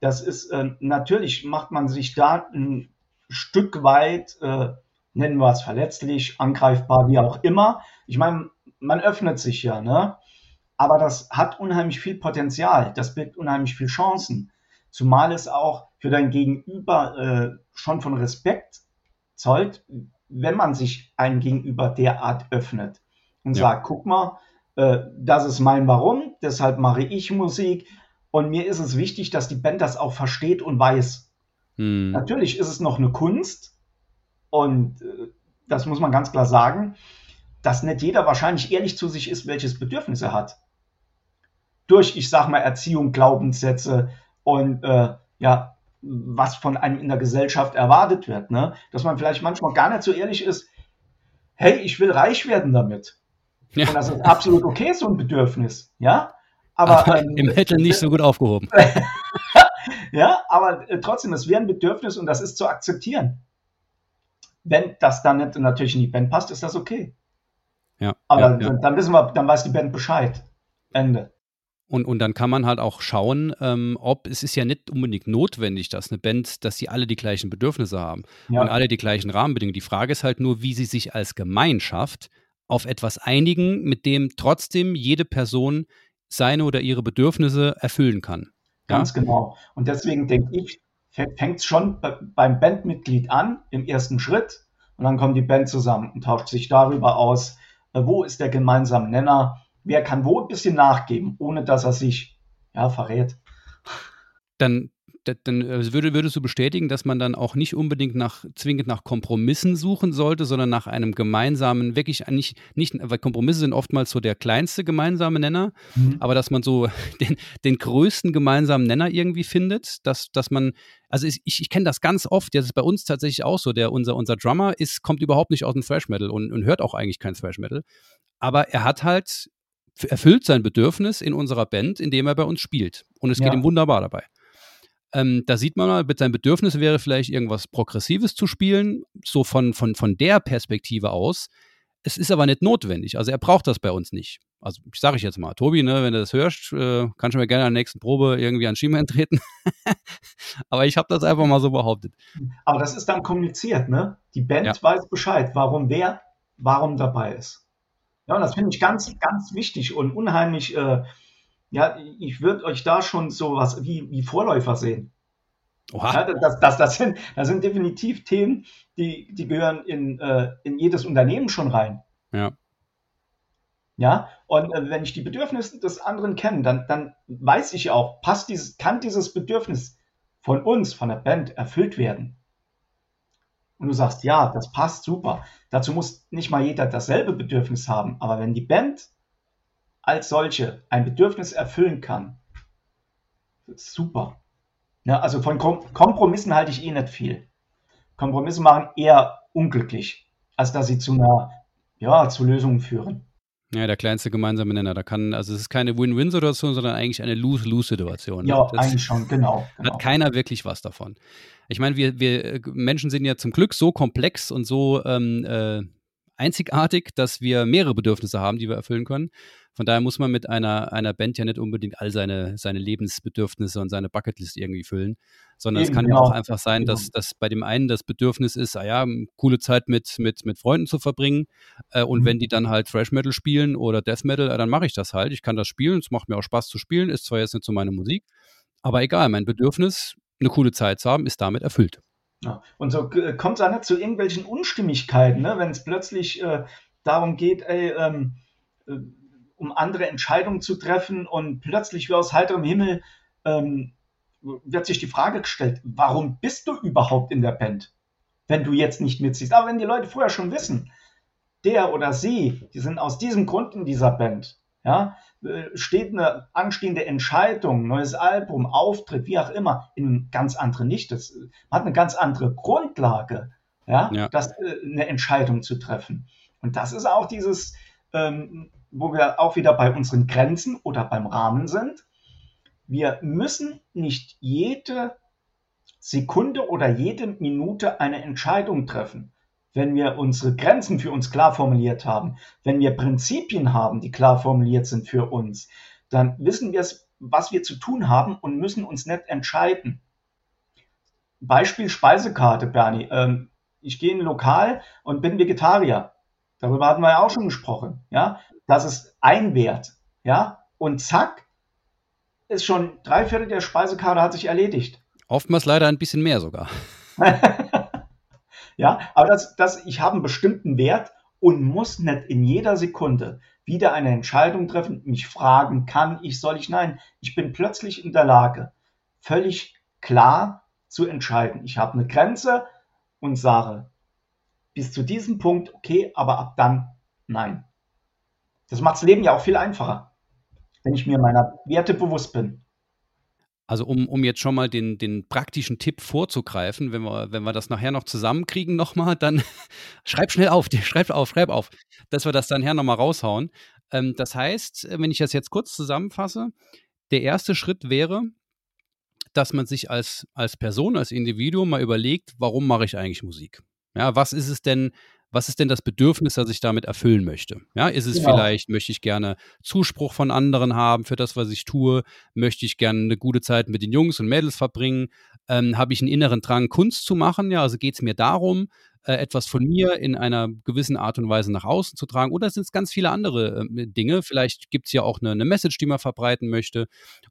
Das ist, äh, natürlich macht man sich da ein Stück weit, äh, nennen wir es verletzlich, angreifbar, wie auch immer. Ich meine, man öffnet sich ja, ne? Aber das hat unheimlich viel Potenzial, das birgt unheimlich viel Chancen. Zumal es auch für dein Gegenüber äh, schon von Respekt zollt, wenn man sich einem Gegenüber derart öffnet und Ja. sagt, guck mal, äh, das ist mein Warum, deshalb mache ich Musik und mir ist es wichtig, dass die Band das auch versteht und weiß. Hm. Natürlich ist es noch eine Kunst und äh, das muss man ganz klar sagen, dass nicht jeder wahrscheinlich ehrlich zu sich ist, welches Bedürfnis er hat. Durch, ich sag mal, Erziehung, Glaubenssätze und äh, ja, was von einem in der Gesellschaft erwartet wird. Ne? Dass man vielleicht manchmal gar nicht so ehrlich ist, hey, ich will reich werden damit. Ja. Und das ist absolut okay, so ein Bedürfnis. Ja, aber, Aber ähm, im Metal nicht so gut aufgehoben. ja, aber äh, trotzdem, es wäre ein Bedürfnis und das ist zu akzeptieren. Wenn das dann nicht natürlich in die Band passt, ist das okay. Ja, Aber ja, dann, ja. dann wissen wir, dann weiß die Band Bescheid. Ende. Und, und dann kann man halt auch schauen, ähm, ob es ist ja nicht unbedingt notwendig, dass eine Band, dass sie alle die gleichen Bedürfnisse haben und Ja, alle die gleichen Rahmenbedingungen. Die Frage ist halt nur, wie sie sich als Gemeinschaft auf etwas einigen, mit dem trotzdem jede Person seine oder ihre Bedürfnisse erfüllen kann. Ja, ganz genau. Und deswegen denke ich, fängt es schon be- beim Bandmitglied an, im ersten Schritt. Und dann kommt die Band zusammen und tauscht sich darüber aus, äh, wo ist der gemeinsame Nenner, wer kann wo ein bisschen nachgeben, ohne dass er sich ja, verrät. dann, da- dann äh, würde, würdest du bestätigen, dass man dann auch nicht unbedingt nach, zwingend nach Kompromissen suchen sollte, sondern nach einem gemeinsamen, wirklich nicht, nicht, weil Kompromisse sind oftmals so der kleinste gemeinsame Nenner, Mhm. aber dass man so den, den größten gemeinsamen Nenner irgendwie findet, dass, dass man, also ich, ich, kenne das ganz oft, das ist bei uns tatsächlich auch so, der, unser, unser Drummer ist, kommt überhaupt nicht aus dem Thrash Metal und, und hört auch eigentlich kein Thrash Metal, aber er hat halt, erfüllt sein Bedürfnis in unserer Band, indem er bei uns spielt und es geht Ja. ihm wunderbar dabei. Ähm, da sieht man mal, mit seinem Bedürfnis wäre vielleicht irgendwas Progressives zu spielen, so von, von, von der Perspektive aus. Es ist aber nicht notwendig. Also er braucht das bei uns nicht. Also ich sage ich jetzt mal, Tobi, ne, wenn du das hörst, äh, kannst du mir gerne an der nächsten Probe irgendwie an Schiemann treten. aber ich habe das einfach mal so behauptet. Aber das ist dann kommuniziert, ne? Die Band Ja. weiß Bescheid, warum wer, warum dabei ist. Ja, und das finde ich ganz, ganz wichtig und unheimlich. Äh, ja, ich würde euch da schon so was wie, wie Vorläufer sehen. Oha. Ja, das, das, das, sind, das sind definitiv Themen, die, die gehören in, äh, in jedes Unternehmen schon rein. Ja. Ja, und äh, wenn ich die Bedürfnisse des anderen kenne, dann, dann weiß ich auch, passt dieses, kann dieses Bedürfnis von uns, von der Band erfüllt werden. und du sagst, ja, das passt super. Dazu muss nicht mal jeder dasselbe Bedürfnis haben, aber wenn die Band als solche ein Bedürfnis erfüllen kann, super. Ja, also von Kompromissen halte ich eh nicht viel. Kompromisse machen eher unglücklich, als dass sie zu einer, ja, zu Lösungen führen. Ja, der kleinste gemeinsame Nenner. Da kann, also es ist keine Win-Win-Situation, sondern eigentlich eine Lose-Lose-Situation. Ja, das eigentlich schon, genau, genau. Hat keiner wirklich was davon. Ich meine, wir, wir Menschen sind ja zum Glück so komplex und so ähm, äh, einzigartig, dass wir mehrere Bedürfnisse haben, die wir erfüllen können. Von daher muss man mit einer, einer Band ja nicht unbedingt all seine, seine Lebensbedürfnisse und seine Bucketlist irgendwie füllen, sondern Eben, es kann genau. ja auch einfach sein, dass, genau. dass bei dem einen das Bedürfnis ist, ah ja, coole Zeit mit, mit, mit Freunden zu verbringen äh, und mhm. wenn die dann halt Thrash Metal spielen oder Death Metal, äh, dann mache ich das halt. Ich kann das spielen, es macht mir auch Spaß zu spielen, ist zwar jetzt nicht so meine Musik, aber egal, mein Bedürfnis, eine coole Zeit zu haben, ist damit erfüllt. Ja. Und so äh, kommt es dann zu irgendwelchen Unstimmigkeiten, ne? wenn es plötzlich äh, darum geht, ey, ähm, äh, um andere Entscheidungen zu treffen und plötzlich wie aus heiterem Himmel ähm, wird sich die Frage gestellt, warum bist du überhaupt in der Band, wenn du jetzt nicht mitziehst? Aber wenn die Leute vorher schon wissen, der oder sie, die sind aus diesem Grund in dieser Band, ja, steht eine anstehende Entscheidung, neues Album, Auftritt, wie auch immer, in einem ganz anderen Licht. Das hat eine ganz andere Grundlage, ja, ja. Das, äh, eine Entscheidung zu treffen. Und das ist auch dieses, ähm, wo wir auch wieder bei unseren Grenzen oder beim Rahmen sind. Wir müssen nicht jede Sekunde oder jede Minute eine Entscheidung treffen. Wenn wir unsere Grenzen für uns klar formuliert haben, wenn wir Prinzipien haben, die klar formuliert sind für uns, dann wissen wir es, was wir zu tun haben und müssen uns nicht entscheiden. Beispiel Speisekarte, Bernie. Ähm, ich gehe in ein Lokal und bin Vegetarier. Darüber hatten wir ja auch schon gesprochen. Ja, das ist ein Wert. Ja, und zack, ist schon drei Viertel der Speisekarte hat sich erledigt. Oftmals leider ein bisschen mehr sogar. ja, aber das, das, ich habe einen bestimmten Wert und muss nicht in jeder Sekunde wieder eine Entscheidung treffen, mich fragen, kann ich, soll ich, nein. Ich bin plötzlich in der Lage, völlig klar zu entscheiden. Ich habe eine Grenze und sage, bis zu diesem Punkt okay, aber ab dann nein. Das macht das Leben ja auch viel einfacher, wenn ich mir meiner Werte bewusst bin. Also um, um jetzt schon mal den, den praktischen Tipp vorzugreifen, wenn wir, wenn wir das nachher noch zusammenkriegen nochmal, dann schreib schnell auf, schreib auf, schreib auf, dass wir das dann nachher nochmal raushauen. Ähm, das heißt, wenn ich das jetzt kurz zusammenfasse, der erste Schritt wäre, dass man sich als, als Person, als Individuum mal überlegt, warum mache ich eigentlich Musik? Ja, was ist es denn, was ist denn das Bedürfnis, das ich damit erfüllen möchte? Ja, ist es genau. vielleicht, möchte ich gerne Zuspruch von anderen haben für das, was ich tue? Möchte ich gerne eine gute Zeit mit den Jungs und Mädels verbringen? Ähm, Habe ich einen inneren Drang, Kunst zu machen? Ja, also geht es mir darum, äh, etwas von mir in einer gewissen Art und Weise nach außen zu tragen? Oder sind es ganz viele andere äh, Dinge? Vielleicht gibt es ja auch eine, eine Message, die man verbreiten möchte.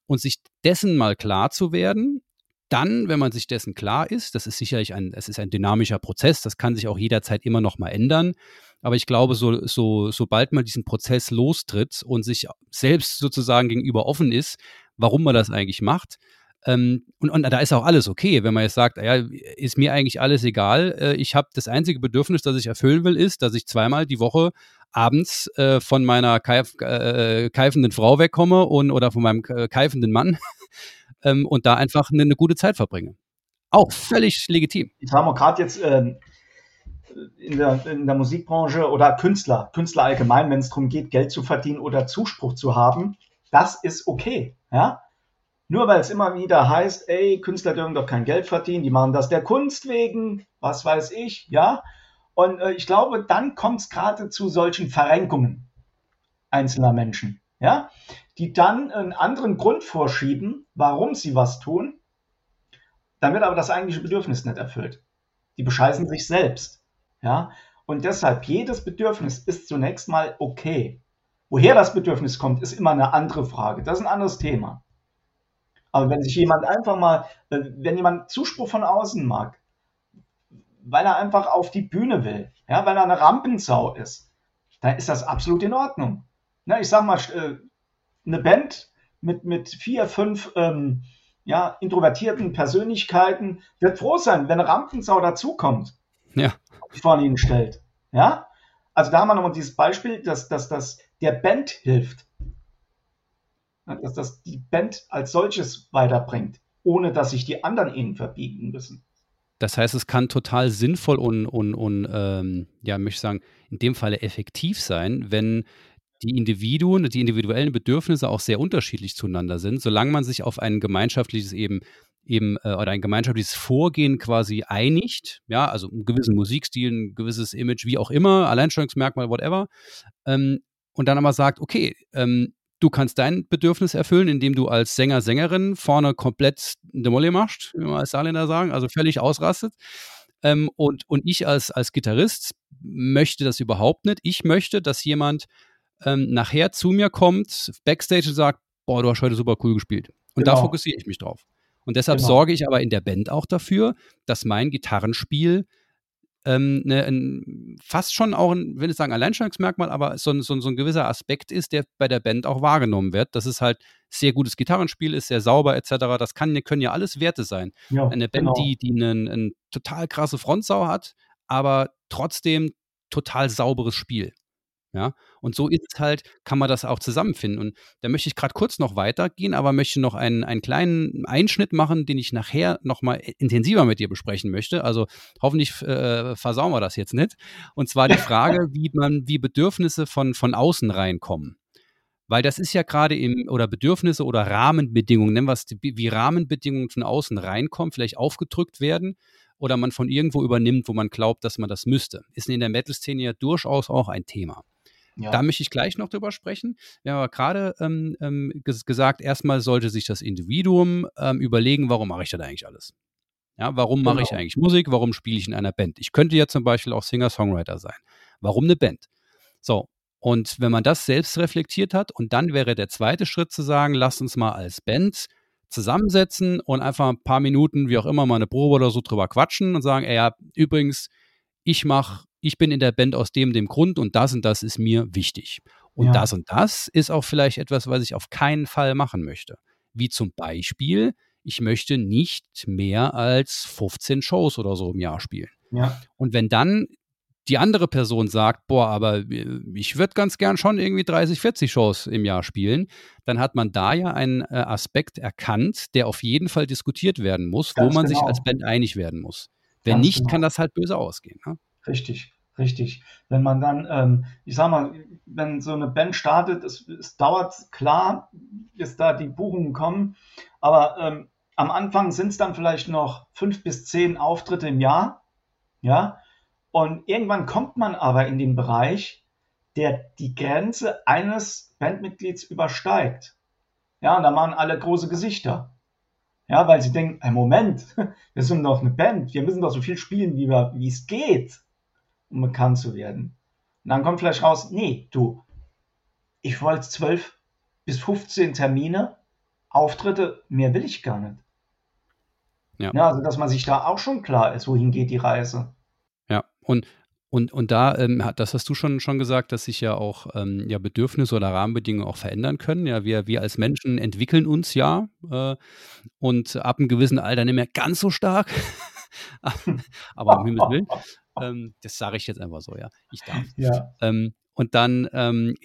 Und sich dessen mal klar zu werden, dann, wenn man sich dessen klar ist, das ist sicherlich ein, es ist ein dynamischer Prozess, das kann sich auch jederzeit immer noch mal ändern. Aber ich glaube, so, so, sobald man diesen Prozess lostritt und sich selbst sozusagen gegenüber offen ist, warum man das eigentlich macht, ähm, und, und, da ist auch alles okay, wenn man jetzt sagt, ja, ist mir eigentlich alles egal. Äh, ich habe das einzige Bedürfnis, das ich erfüllen will, ist, dass ich zweimal die Woche abends äh, von meiner keif, äh, keifenden Frau wegkomme und oder von meinem äh, keifenden Mann ähm, und da einfach eine, eine, gute Zeit verbringe. Auch völlig legitim. Jetzt haben wir gerade jetzt ähm, in, der, in der Musikbranche oder Künstler, Künstler allgemein, wenn es darum geht, Geld zu verdienen oder Zuspruch zu haben, das ist okay. Ja? Nur weil es immer wieder heißt, ey, Künstler dürfen doch kein Geld verdienen, die machen das der Kunst wegen, was weiß ich, ja. Und äh, ich glaube, dann kommt es gerade zu solchen Verrenkungen einzelner Menschen, ja die dann einen anderen Grund vorschieben, warum sie was tun, dann wird aber das eigentliche Bedürfnis nicht erfüllt. Die bescheißen sich selbst. Ja? Und deshalb, jedes Bedürfnis ist zunächst mal okay. Woher das Bedürfnis kommt, ist immer eine andere Frage. Das ist ein anderes Thema. Aber wenn sich jemand einfach mal, wenn jemand Zuspruch von außen mag, weil er einfach auf die Bühne will, ja, weil er eine Rampensau ist, dann ist das absolut in Ordnung. Na, ich sag mal, äh, eine Band mit, mit vier, fünf ähm, ja, introvertierten Persönlichkeiten wird froh sein, wenn eine Rampensau dazukommt. ja. vor ihnen stellt. Ja? Also da haben wir nochmal dieses Beispiel, dass, dass, dass der Band hilft. Dass das die Band als solches weiterbringt, ohne dass sich die anderen ihnen verbiegen müssen. Das heißt, es kann total sinnvoll und, und, und ähm, ja, möchte ich sagen, in dem Falle effektiv sein, wenn die Individuen, die individuellen Bedürfnisse auch sehr unterschiedlich zueinander sind, solange man sich auf ein gemeinschaftliches eben eben äh, oder ein gemeinschaftliches Vorgehen quasi einigt, ja, also einen gewissen Musikstil, ein gewisses Image, wie auch immer, Alleinstellungsmerkmal, whatever, ähm, und dann aber sagt, okay, ähm, du kannst dein Bedürfnis erfüllen, indem du als Sänger, Sängerin vorne komplett eine Molle machst, wie wir als Saarländer sagen, also völlig ausrastet. Ähm, und, und ich als, als Gitarrist möchte das überhaupt nicht. Ich möchte, dass jemand ähm, nachher zu mir kommt, Backstage und sagt, boah, du hast heute super cool gespielt. Und genau. da fokussiere ich mich drauf. Und deshalb genau. sorge ich aber in der Band auch dafür, dass mein Gitarrenspiel ähm, ne, ein, fast schon auch ein, will ich sagen, Alleinstellungsmerkmal, aber so, so, so ein gewisser Aspekt ist, der bei der Band auch wahrgenommen wird. Dass es halt sehr gutes Gitarrenspiel ist, sehr sauber etc. Das kann, können ja alles Werte sein. Ja, Eine Band, genau. die, die einen, einen total krasse Frontsau hat, aber trotzdem total sauberes Spiel. Ja, und so ist es halt, kann man das auch zusammenfinden. Und da möchte ich gerade kurz noch weitergehen, aber möchte noch einen, einen kleinen Einschnitt machen, den ich nachher nochmal intensiver mit dir besprechen möchte. Also hoffentlich äh, versauen wir das jetzt nicht. Und zwar die Frage, wie man, wie Bedürfnisse von, von außen reinkommen. Weil das ist ja gerade im, oder Bedürfnisse oder Rahmenbedingungen, nennen wir es, wie Rahmenbedingungen von außen reinkommen, vielleicht aufgedrückt werden oder man von irgendwo übernimmt, wo man glaubt, dass man das müsste. Ist in der Metal-Szene ja durchaus auch ein Thema. Ja. Da möchte ich gleich noch drüber sprechen. Wir haben aber gerade ähm, ähm, gesagt, erstmal sollte sich das Individuum ähm, überlegen, warum mache ich das eigentlich alles? Ja, warum mache ich genau. eigentlich Musik? Warum spiele ich in einer Band? Ich könnte ja zum Beispiel auch Singer-Songwriter sein. Warum eine Band? So, und wenn man das selbst reflektiert hat, und dann wäre der zweite Schritt zu sagen, lasst uns mal als Band zusammensetzen und einfach ein paar Minuten, wie auch immer, mal eine Probe oder so drüber quatschen und sagen, ey, ja, übrigens, ich mache ich bin in der Band aus dem, dem Grund und das und das ist mir wichtig. Und ja. das und das ist auch vielleicht etwas, was ich auf keinen Fall machen möchte. Wie zum Beispiel, ich möchte nicht mehr als 15 Shows oder so im Jahr spielen. Ja. Und wenn dann die andere Person sagt, boah, aber äh, ich würde ganz gern schon irgendwie 30, 40 Shows im Jahr spielen, dann hat man da ja einen äh, Aspekt erkannt, der auf jeden Fall diskutiert werden muss, ganz wo man genau. sich als Band einig werden muss. Wenn ganz nicht, genau. kann das halt böse ausgehen. Ne? Richtig, richtig. Wenn man dann, ähm, ich sag mal, wenn so eine Band startet, es, es dauert klar, bis da die Buchungen kommen, aber ähm, am Anfang sind es dann vielleicht noch fünf bis zehn Auftritte im Jahr, ja, und irgendwann kommt man aber in den Bereich, der die Grenze eines Bandmitglieds übersteigt. Ja, und da machen alle große Gesichter. Ja, weil sie denken, hey, Moment, wir sind doch eine Band, wir müssen doch so viel spielen, wie es geht um bekannt zu werden. Und dann kommt vielleicht raus, nee, du, ich wollte zwölf bis 15 Termine, Auftritte, mehr will ich gar nicht. Ja. ja. Also, dass man sich da auch schon klar ist, wohin geht die Reise. Ja, und, und, und da, ähm, das hast du schon, schon gesagt, dass sich ja auch ähm, ja, Bedürfnisse oder Rahmenbedingungen auch verändern können. Ja, wir, wir als Menschen entwickeln uns ja äh, und ab einem gewissen Alter nicht mehr ganz so stark. Aber um Himmels Willen. Ähm, das sage ich jetzt einfach so, ja. Ich darf. Ja. Ähm, und dann, ähm,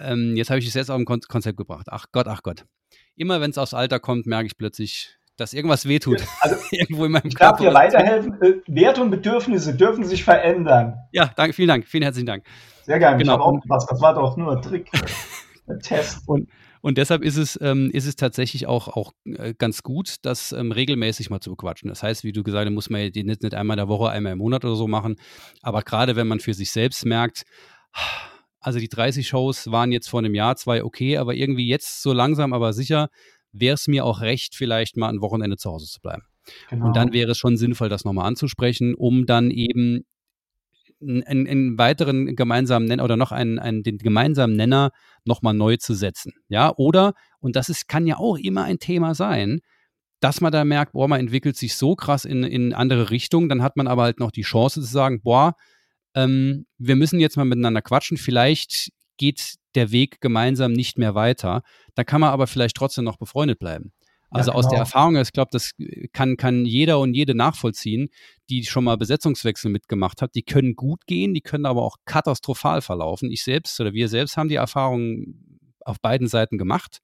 ähm jetzt habe ich es jetzt auf ein Konzept gebracht. Ach Gott, ach Gott. Immer wenn es aus Alter kommt, merke ich plötzlich, dass irgendwas wehtut. Also, Irgendwo in meinem ich darf dir weiterhelfen. Äh, Werte und Bedürfnisse dürfen sich verändern. Ja, danke, vielen Dank. Vielen herzlichen Dank. Sehr gerne. Genau. Ich auch was. Das war doch nur ein Trick. ein Test. Und, und deshalb ist es, ähm, ist es tatsächlich auch, auch äh, ganz gut, das ähm, regelmäßig mal zu bequatschen. Das heißt, wie du gesagt hast, muss man nicht, nicht einmal in der Woche, einmal im Monat oder so machen. Aber gerade wenn man für sich selbst merkt, also die 30 Shows waren jetzt vor einem Jahr zwei okay, aber irgendwie jetzt so langsam, aber sicher wäre es mir auch recht, vielleicht mal ein Wochenende zu Hause zu bleiben. Genau. Und dann wäre es schon sinnvoll, das nochmal anzusprechen, um dann eben einen, einen weiteren gemeinsamen Nenner oder noch einen, einen, den gemeinsamen Nenner nochmal neu zu setzen. Ja, oder, und das ist, kann ja auch immer ein Thema sein, dass man da merkt, boah, man entwickelt sich so krass in, in andere Richtungen, dann hat man aber halt noch die Chance zu sagen, boah, ähm, wir müssen jetzt mal miteinander quatschen, vielleicht geht der Weg gemeinsam nicht mehr weiter. Da kann man aber vielleicht trotzdem noch befreundet bleiben. Also ja, genau. aus der genau. Erfahrung, ich glaube, das kann, kann jeder und jede nachvollziehen, die schon mal Besetzungswechsel mitgemacht hat. Die können gut gehen, die können aber auch katastrophal verlaufen. Ich selbst oder wir selbst haben die Erfahrung auf beiden Seiten gemacht.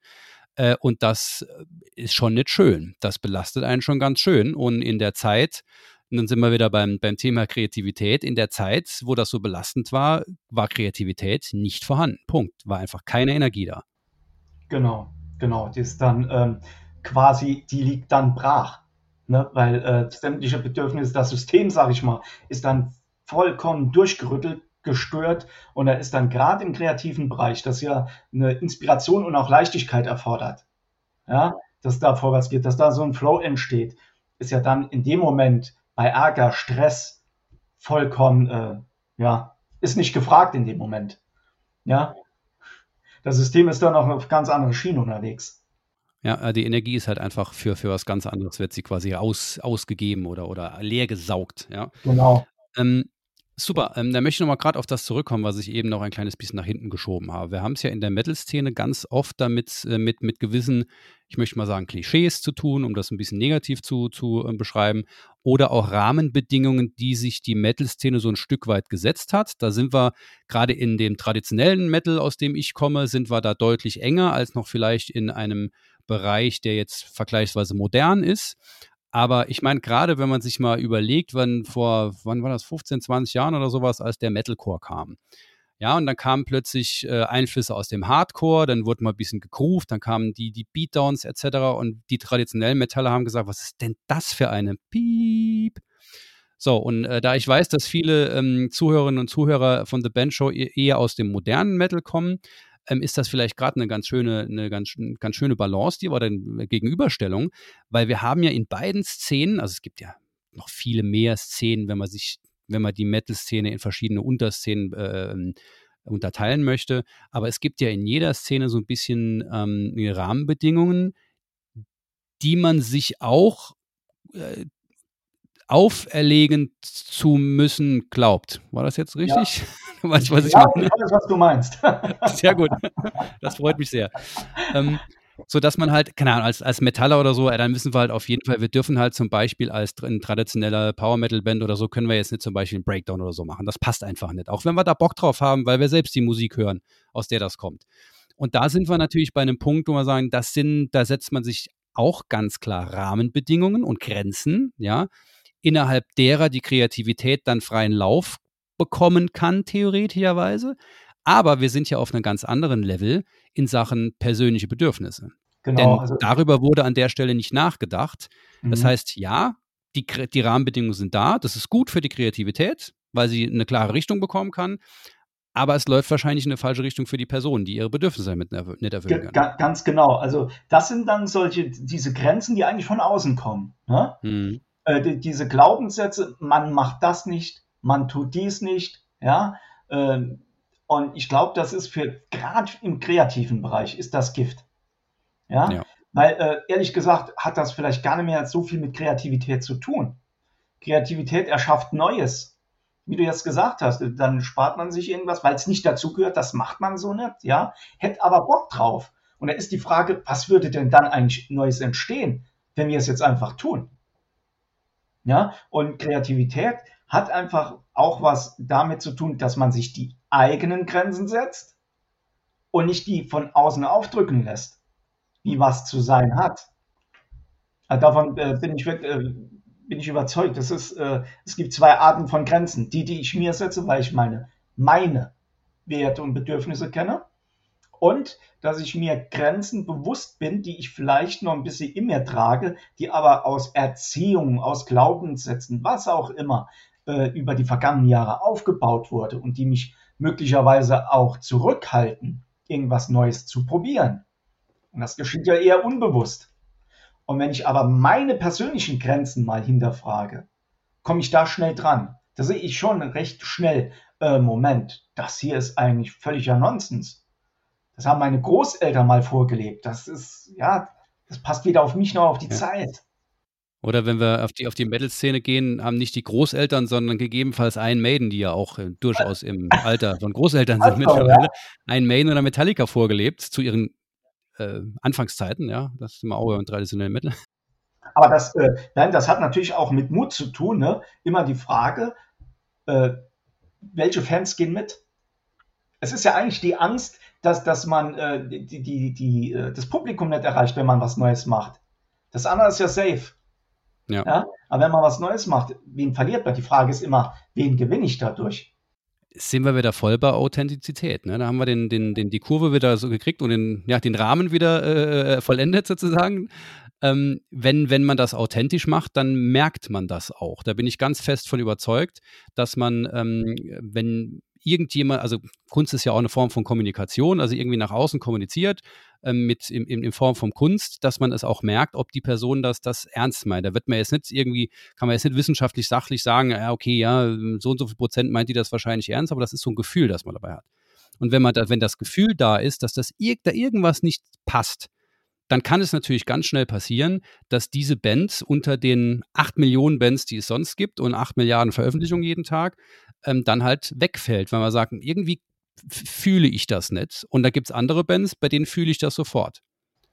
Äh, und das ist schon nicht schön. Das belastet einen schon ganz schön. Und in der Zeit, und dann sind wir wieder beim, beim Thema Kreativität, in der Zeit, wo das so belastend war, war Kreativität nicht vorhanden. Punkt. War einfach keine Energie da. Genau, genau. Die ist dann ähm, quasi, die liegt dann brach. Ne? Weil äh, sämtliche Bedürfnisse, das System, sage ich mal, ist dann vollkommen durchgerüttelt, gestört und da ist dann gerade im kreativen Bereich, das ja eine Inspiration und auch Leichtigkeit erfordert, ja, dass da vorwärts geht, dass da so ein Flow entsteht, ist ja dann in dem Moment bei Ärger, Stress vollkommen, äh, ja, ist nicht gefragt in dem Moment, ja. Das System ist dann auch auf ganz andere Schienen unterwegs. Ja, äh, die Energie ist halt einfach für, für was ganz anderes, wird sie quasi aus, ausgegeben oder, oder leer gesaugt, ja. Genau. Ähm, Super, ähm, da möchte ich nochmal gerade auf das zurückkommen, was ich eben noch ein kleines bisschen nach hinten geschoben habe. Wir haben es ja in der Metal-Szene ganz oft damit äh, mit, mit gewissen, ich möchte mal sagen, Klischees zu tun, um das ein bisschen negativ zu, zu äh, beschreiben, oder auch Rahmenbedingungen, die sich die Metal-Szene so ein Stück weit gesetzt hat. Da sind wir gerade in dem traditionellen Metal, aus dem ich komme, sind wir da deutlich enger als noch vielleicht in einem Bereich, der jetzt vergleichsweise modern ist. Aber ich meine, gerade wenn man sich mal überlegt, wann vor, wann war das, 15, 20 Jahren oder sowas, als der Metalcore kam. Ja, und dann kamen plötzlich äh, Einflüsse aus dem Hardcore, dann wurde mal ein bisschen gegroovt, dann kamen die, die Beatdowns etc. Und die traditionellen Metaller haben gesagt, was ist denn das für eine Piep? So, und äh, da ich weiß, dass viele ähm, Zuhörerinnen und Zuhörer von The Band Show e-, eher aus dem modernen Metal kommen, ähm, ist das vielleicht gerade eine ganz schöne, eine ganz, ganz schöne Balance, die war dann Gegenüberstellung, weil wir haben ja in beiden Szenen, also es gibt ja noch viele mehr Szenen, wenn man sich, wenn man die Metal-Szene in verschiedene Unterszenen äh, unterteilen möchte, aber es gibt ja in jeder Szene so ein bisschen ähm, Rahmenbedingungen, die man sich auch äh, auferlegen zu müssen glaubt. War das jetzt richtig? Ja. weißt was ich ja, meine? Weiß, was du meinst. sehr gut. Das freut mich sehr. Ähm, so dass man halt, keine Ahnung, als, als Metaller oder so, dann wissen wir halt auf jeden Fall, wir dürfen halt zum Beispiel als ein traditioneller Power Metal Band oder so, können wir jetzt nicht zum Beispiel einen Breakdown oder so machen. Das passt einfach nicht. Auch wenn wir da Bock drauf haben, weil wir selbst die Musik hören, aus der das kommt. Und da sind wir natürlich bei einem Punkt, wo wir sagen, das sind, da setzt man sich auch ganz klar Rahmenbedingungen und Grenzen, ja, innerhalb derer die Kreativität dann freien Lauf bekommen kann, theoretischerweise. Aber wir sind ja auf einem ganz anderen Level in Sachen persönliche Bedürfnisse. Genau, Denn also darüber wurde an der Stelle nicht nachgedacht. Mhm. Das heißt, ja, die, die Rahmenbedingungen sind da. Das ist gut für die Kreativität, weil sie eine klare Richtung bekommen kann. Aber es läuft wahrscheinlich in eine falsche Richtung für die Person, die ihre Bedürfnisse mit nicht erfüllen kann. Ganz genau. Also das sind dann solche, diese Grenzen, die eigentlich von außen kommen. Ne? Mhm. Äh, die, diese Glaubenssätze, man macht das nicht, man tut dies nicht, ja. Ähm, und ich glaube, das ist für gerade im kreativen Bereich ist das Gift. Ja. ja. Weil äh, ehrlich gesagt hat das vielleicht gar nicht mehr so viel mit Kreativität zu tun. Kreativität erschafft Neues. Wie du jetzt gesagt hast, dann spart man sich irgendwas, weil es nicht dazu gehört, das macht man so nicht, ja. Hätte aber Bock drauf. Und da ist die Frage, was würde denn dann eigentlich Neues entstehen, wenn wir es jetzt einfach tun? Ja, und Kreativität hat einfach auch was damit zu tun, dass man sich die eigenen Grenzen setzt und nicht die von außen aufdrücken lässt, wie was zu sein hat. Also davon äh, bin, ich, äh, bin ich überzeugt. Das ist, äh, es gibt zwei Arten von Grenzen. Die, die ich mir setze, weil ich meine, meine Werte und Bedürfnisse kenne und dass ich mir Grenzen bewusst bin, die ich vielleicht noch ein bisschen in mir trage, die aber aus Erziehung, aus Glaubenssätzen, was auch immer, äh, über die vergangenen Jahre aufgebaut wurde und die mich möglicherweise auch zurückhalten, irgendwas Neues zu probieren. Und das geschieht ja eher unbewusst. Und wenn ich aber meine persönlichen Grenzen mal hinterfrage, komme ich da schnell dran. Da sehe ich schon recht schnell, äh, Moment, das hier ist eigentlich völliger Nonsens. Das haben meine Großeltern mal vorgelebt. Das ist, ja, das passt weder auf mich noch auf die ja. Zeit. Oder wenn wir auf die, auf die Metal-Szene gehen, haben nicht die Großeltern, sondern gegebenenfalls ein Maiden, die ja auch äh, durchaus im Alter von Großeltern sind mittlerweile, ein Maiden oder Metallica vorgelebt zu ihren äh, Anfangszeiten, ja, das sind wir auch im traditionellen Metal. Aber das, äh, nein, das hat natürlich auch mit Mut zu tun. Ne? Immer die Frage, äh, welche Fans gehen mit? Es ist ja eigentlich die Angst, dass, dass man äh, die, die, die, äh, das Publikum nicht erreicht, wenn man was Neues macht. Das andere ist ja safe. Ja. ja. Aber wenn man was Neues macht, wen verliert man? Die Frage ist immer, wen gewinne ich dadurch? Sind wir wieder voll bei Authentizität. Ne? Da haben wir den, den, den, die Kurve wieder so gekriegt und den, ja, den Rahmen wieder äh, äh vollendet sozusagen. Ähm, wenn, wenn man das authentisch macht, dann merkt man das auch. Da bin ich ganz fest von überzeugt, dass man, ähm, wenn irgendjemand, also Kunst ist ja auch eine Form von Kommunikation, also irgendwie nach außen kommuniziert, ähm, mit in, in, in, Form von Kunst, dass man es auch merkt, ob die Person das, das ernst meint. Da wird man jetzt nicht irgendwie, kann man jetzt nicht wissenschaftlich sachlich sagen, ja, okay, ja, so und so viel Prozent meint die das wahrscheinlich ernst, aber das ist so ein Gefühl, das man dabei hat. Und wenn man da, wenn das Gefühl da ist, dass das da irgendwas nicht passt, dann kann es natürlich ganz schnell passieren, dass diese Bands unter den acht Millionen Bands, die es sonst gibt und acht Milliarden Veröffentlichungen jeden Tag, ähm, dann halt wegfällt, weil man sagt, irgendwie fühle ich das nicht. Und da gibt es andere Bands, bei denen fühle ich das sofort.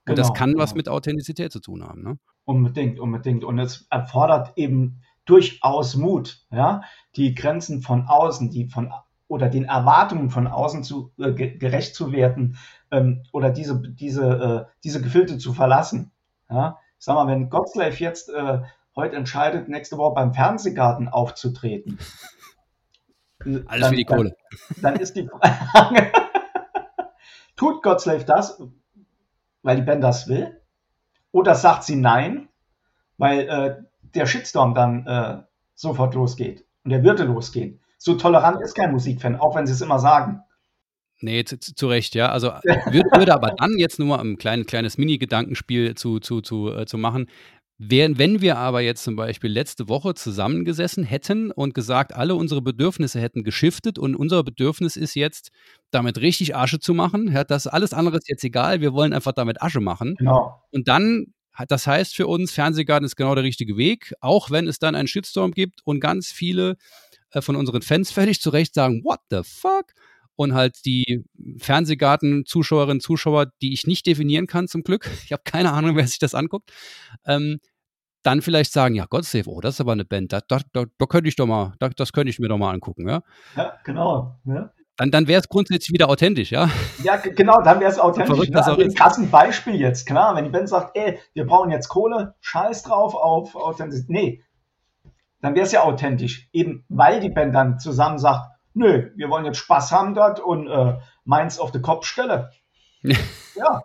Und genau, das kann genau. was mit Authentizität zu tun haben. Ne? Unbedingt, unbedingt. Und es erfordert eben durchaus Mut, ja, die Grenzen von außen, die von oder den Erwartungen von außen zu, äh, gerecht zu werden ähm, oder diese, diese, äh, diese Gefilde zu verlassen. Ja? Ich sag mal, wenn Godslave jetzt äh, heute entscheidet, nächste Woche beim Fernsehgarten aufzutreten. Alles dann, für die Kohle. Dann, dann ist die Frage, tut Godslave das, weil die Band das will? Oder sagt sie nein, weil äh, der Shitstorm dann äh, sofort losgeht und der würde losgehen? so tolerant ist kein Musikfan, auch wenn sie es immer sagen. Nee, zu, zu, Recht, ja. Also würde, würde aber dann jetzt nur mal ein klein, kleines Mini-Gedankenspiel zu, zu, zu, äh, zu machen. Wären, wenn wir aber jetzt zum Beispiel letzte Woche zusammengesessen hätten und gesagt, alle unsere Bedürfnisse hätten geschiftet und unser Bedürfnis ist jetzt, damit richtig Asche zu machen, ja, das alles andere ist jetzt egal, wir wollen einfach damit Asche machen. Genau. Und dann, das heißt für uns, Fernsehgarten ist genau der richtige Weg, auch wenn es dann einen Shitstorm gibt und ganz viele äh, von unseren Fans völlig zu Recht sagen, what the fuck? Und halt die Fernsehgarten-Zuschauerinnen, Zuschauer, die ich nicht definieren kann, zum Glück, ich habe keine Ahnung, wer sich das anguckt, ähm, dann vielleicht sagen, ja, God Save, oh, das ist aber eine Band, da, da, da, da könnte ich doch mal, da, das könnte ich mir doch mal angucken, ja. Ja, genau. Ja. Dann, dann wäre es grundsätzlich wieder authentisch, ja? Ja, genau, dann wäre es authentisch. Verrückt, ne? also ein krasses Beispiel jetzt, klar. Wenn die Band sagt, ey, wir brauchen jetzt Kohle, scheiß drauf auf Authentizität. Nee, dann wäre es ja authentisch. Eben weil die Band dann zusammen sagt, nö, wir wollen jetzt Spaß haben dort und äh, meins auf die Kopfstelle. ja.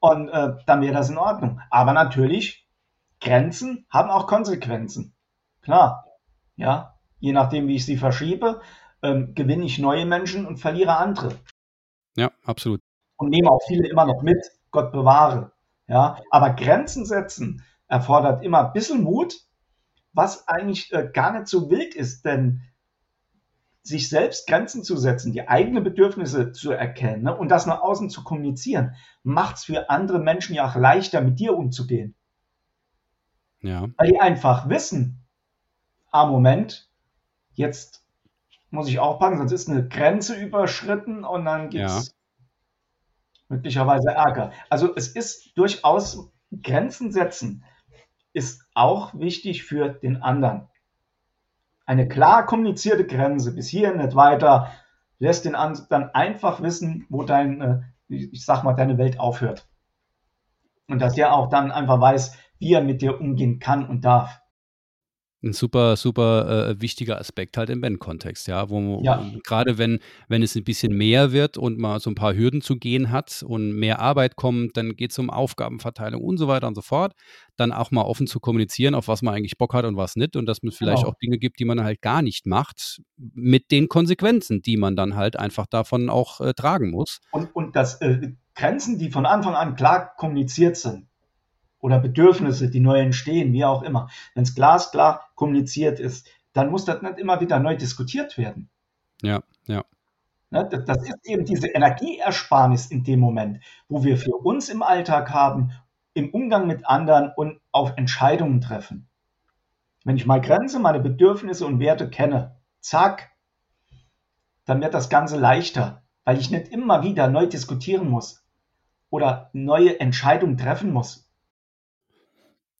Und äh, dann wäre das in Ordnung. Aber natürlich, Grenzen haben auch Konsequenzen. Klar. Ja. Je nachdem, wie ich sie verschiebe, ähm, gewinne ich neue Menschen und verliere andere. Ja, absolut. Und nehme auch viele immer noch mit. Gott bewahre. Ja. Aber Grenzen setzen erfordert immer ein bisschen Mut, was eigentlich äh, gar nicht so wild ist, denn sich selbst Grenzen zu setzen, die eigenen Bedürfnisse zu erkennen ne, und das nach außen zu kommunizieren, macht es für andere Menschen ja auch leichter, mit dir umzugehen. Ja. Weil die einfach wissen, ah, Moment, jetzt muss ich aufpassen, sonst ist eine Grenze überschritten und dann gibt es ja. möglicherweise Ärger. Also es ist durchaus Grenzen setzen ist auch wichtig für den anderen. Eine klar kommunizierte Grenze bis hier nicht weiter lässt den anderen einfach wissen, wo dein, äh, ich sag mal, deine Welt aufhört. Und dass der auch dann einfach weiß, wie er mit dir umgehen kann und darf ein super, super äh, wichtiger Aspekt halt im Band-Kontext, ja, wo ja. gerade wenn, wenn es ein bisschen mehr wird und man so ein paar Hürden zu gehen hat und mehr Arbeit kommt, dann geht es um Aufgabenverteilung und so weiter und so fort, dann auch mal offen zu kommunizieren, auf was man eigentlich Bock hat und was nicht und dass es vielleicht genau. auch Dinge gibt, die man halt gar nicht macht, mit den Konsequenzen, die man dann halt einfach davon auch äh, tragen muss. Und, und dass äh, Grenzen, die von Anfang an klar kommuniziert sind, oder Bedürfnisse, die neu entstehen, wie auch immer. Wenn es glasklar kommuniziert ist, dann muss das nicht immer wieder neu diskutiert werden. Ja, ja. Ne, das ist eben diese Energieersparnis in dem Moment, wo wir für uns im Alltag haben, im Umgang mit anderen und auf Entscheidungen treffen. Wenn ich mal Grenze, meine Bedürfnisse und Werte kenne, zack, dann wird das Ganze leichter, weil ich nicht immer wieder neu diskutieren muss. oder neue Entscheidungen treffen muss.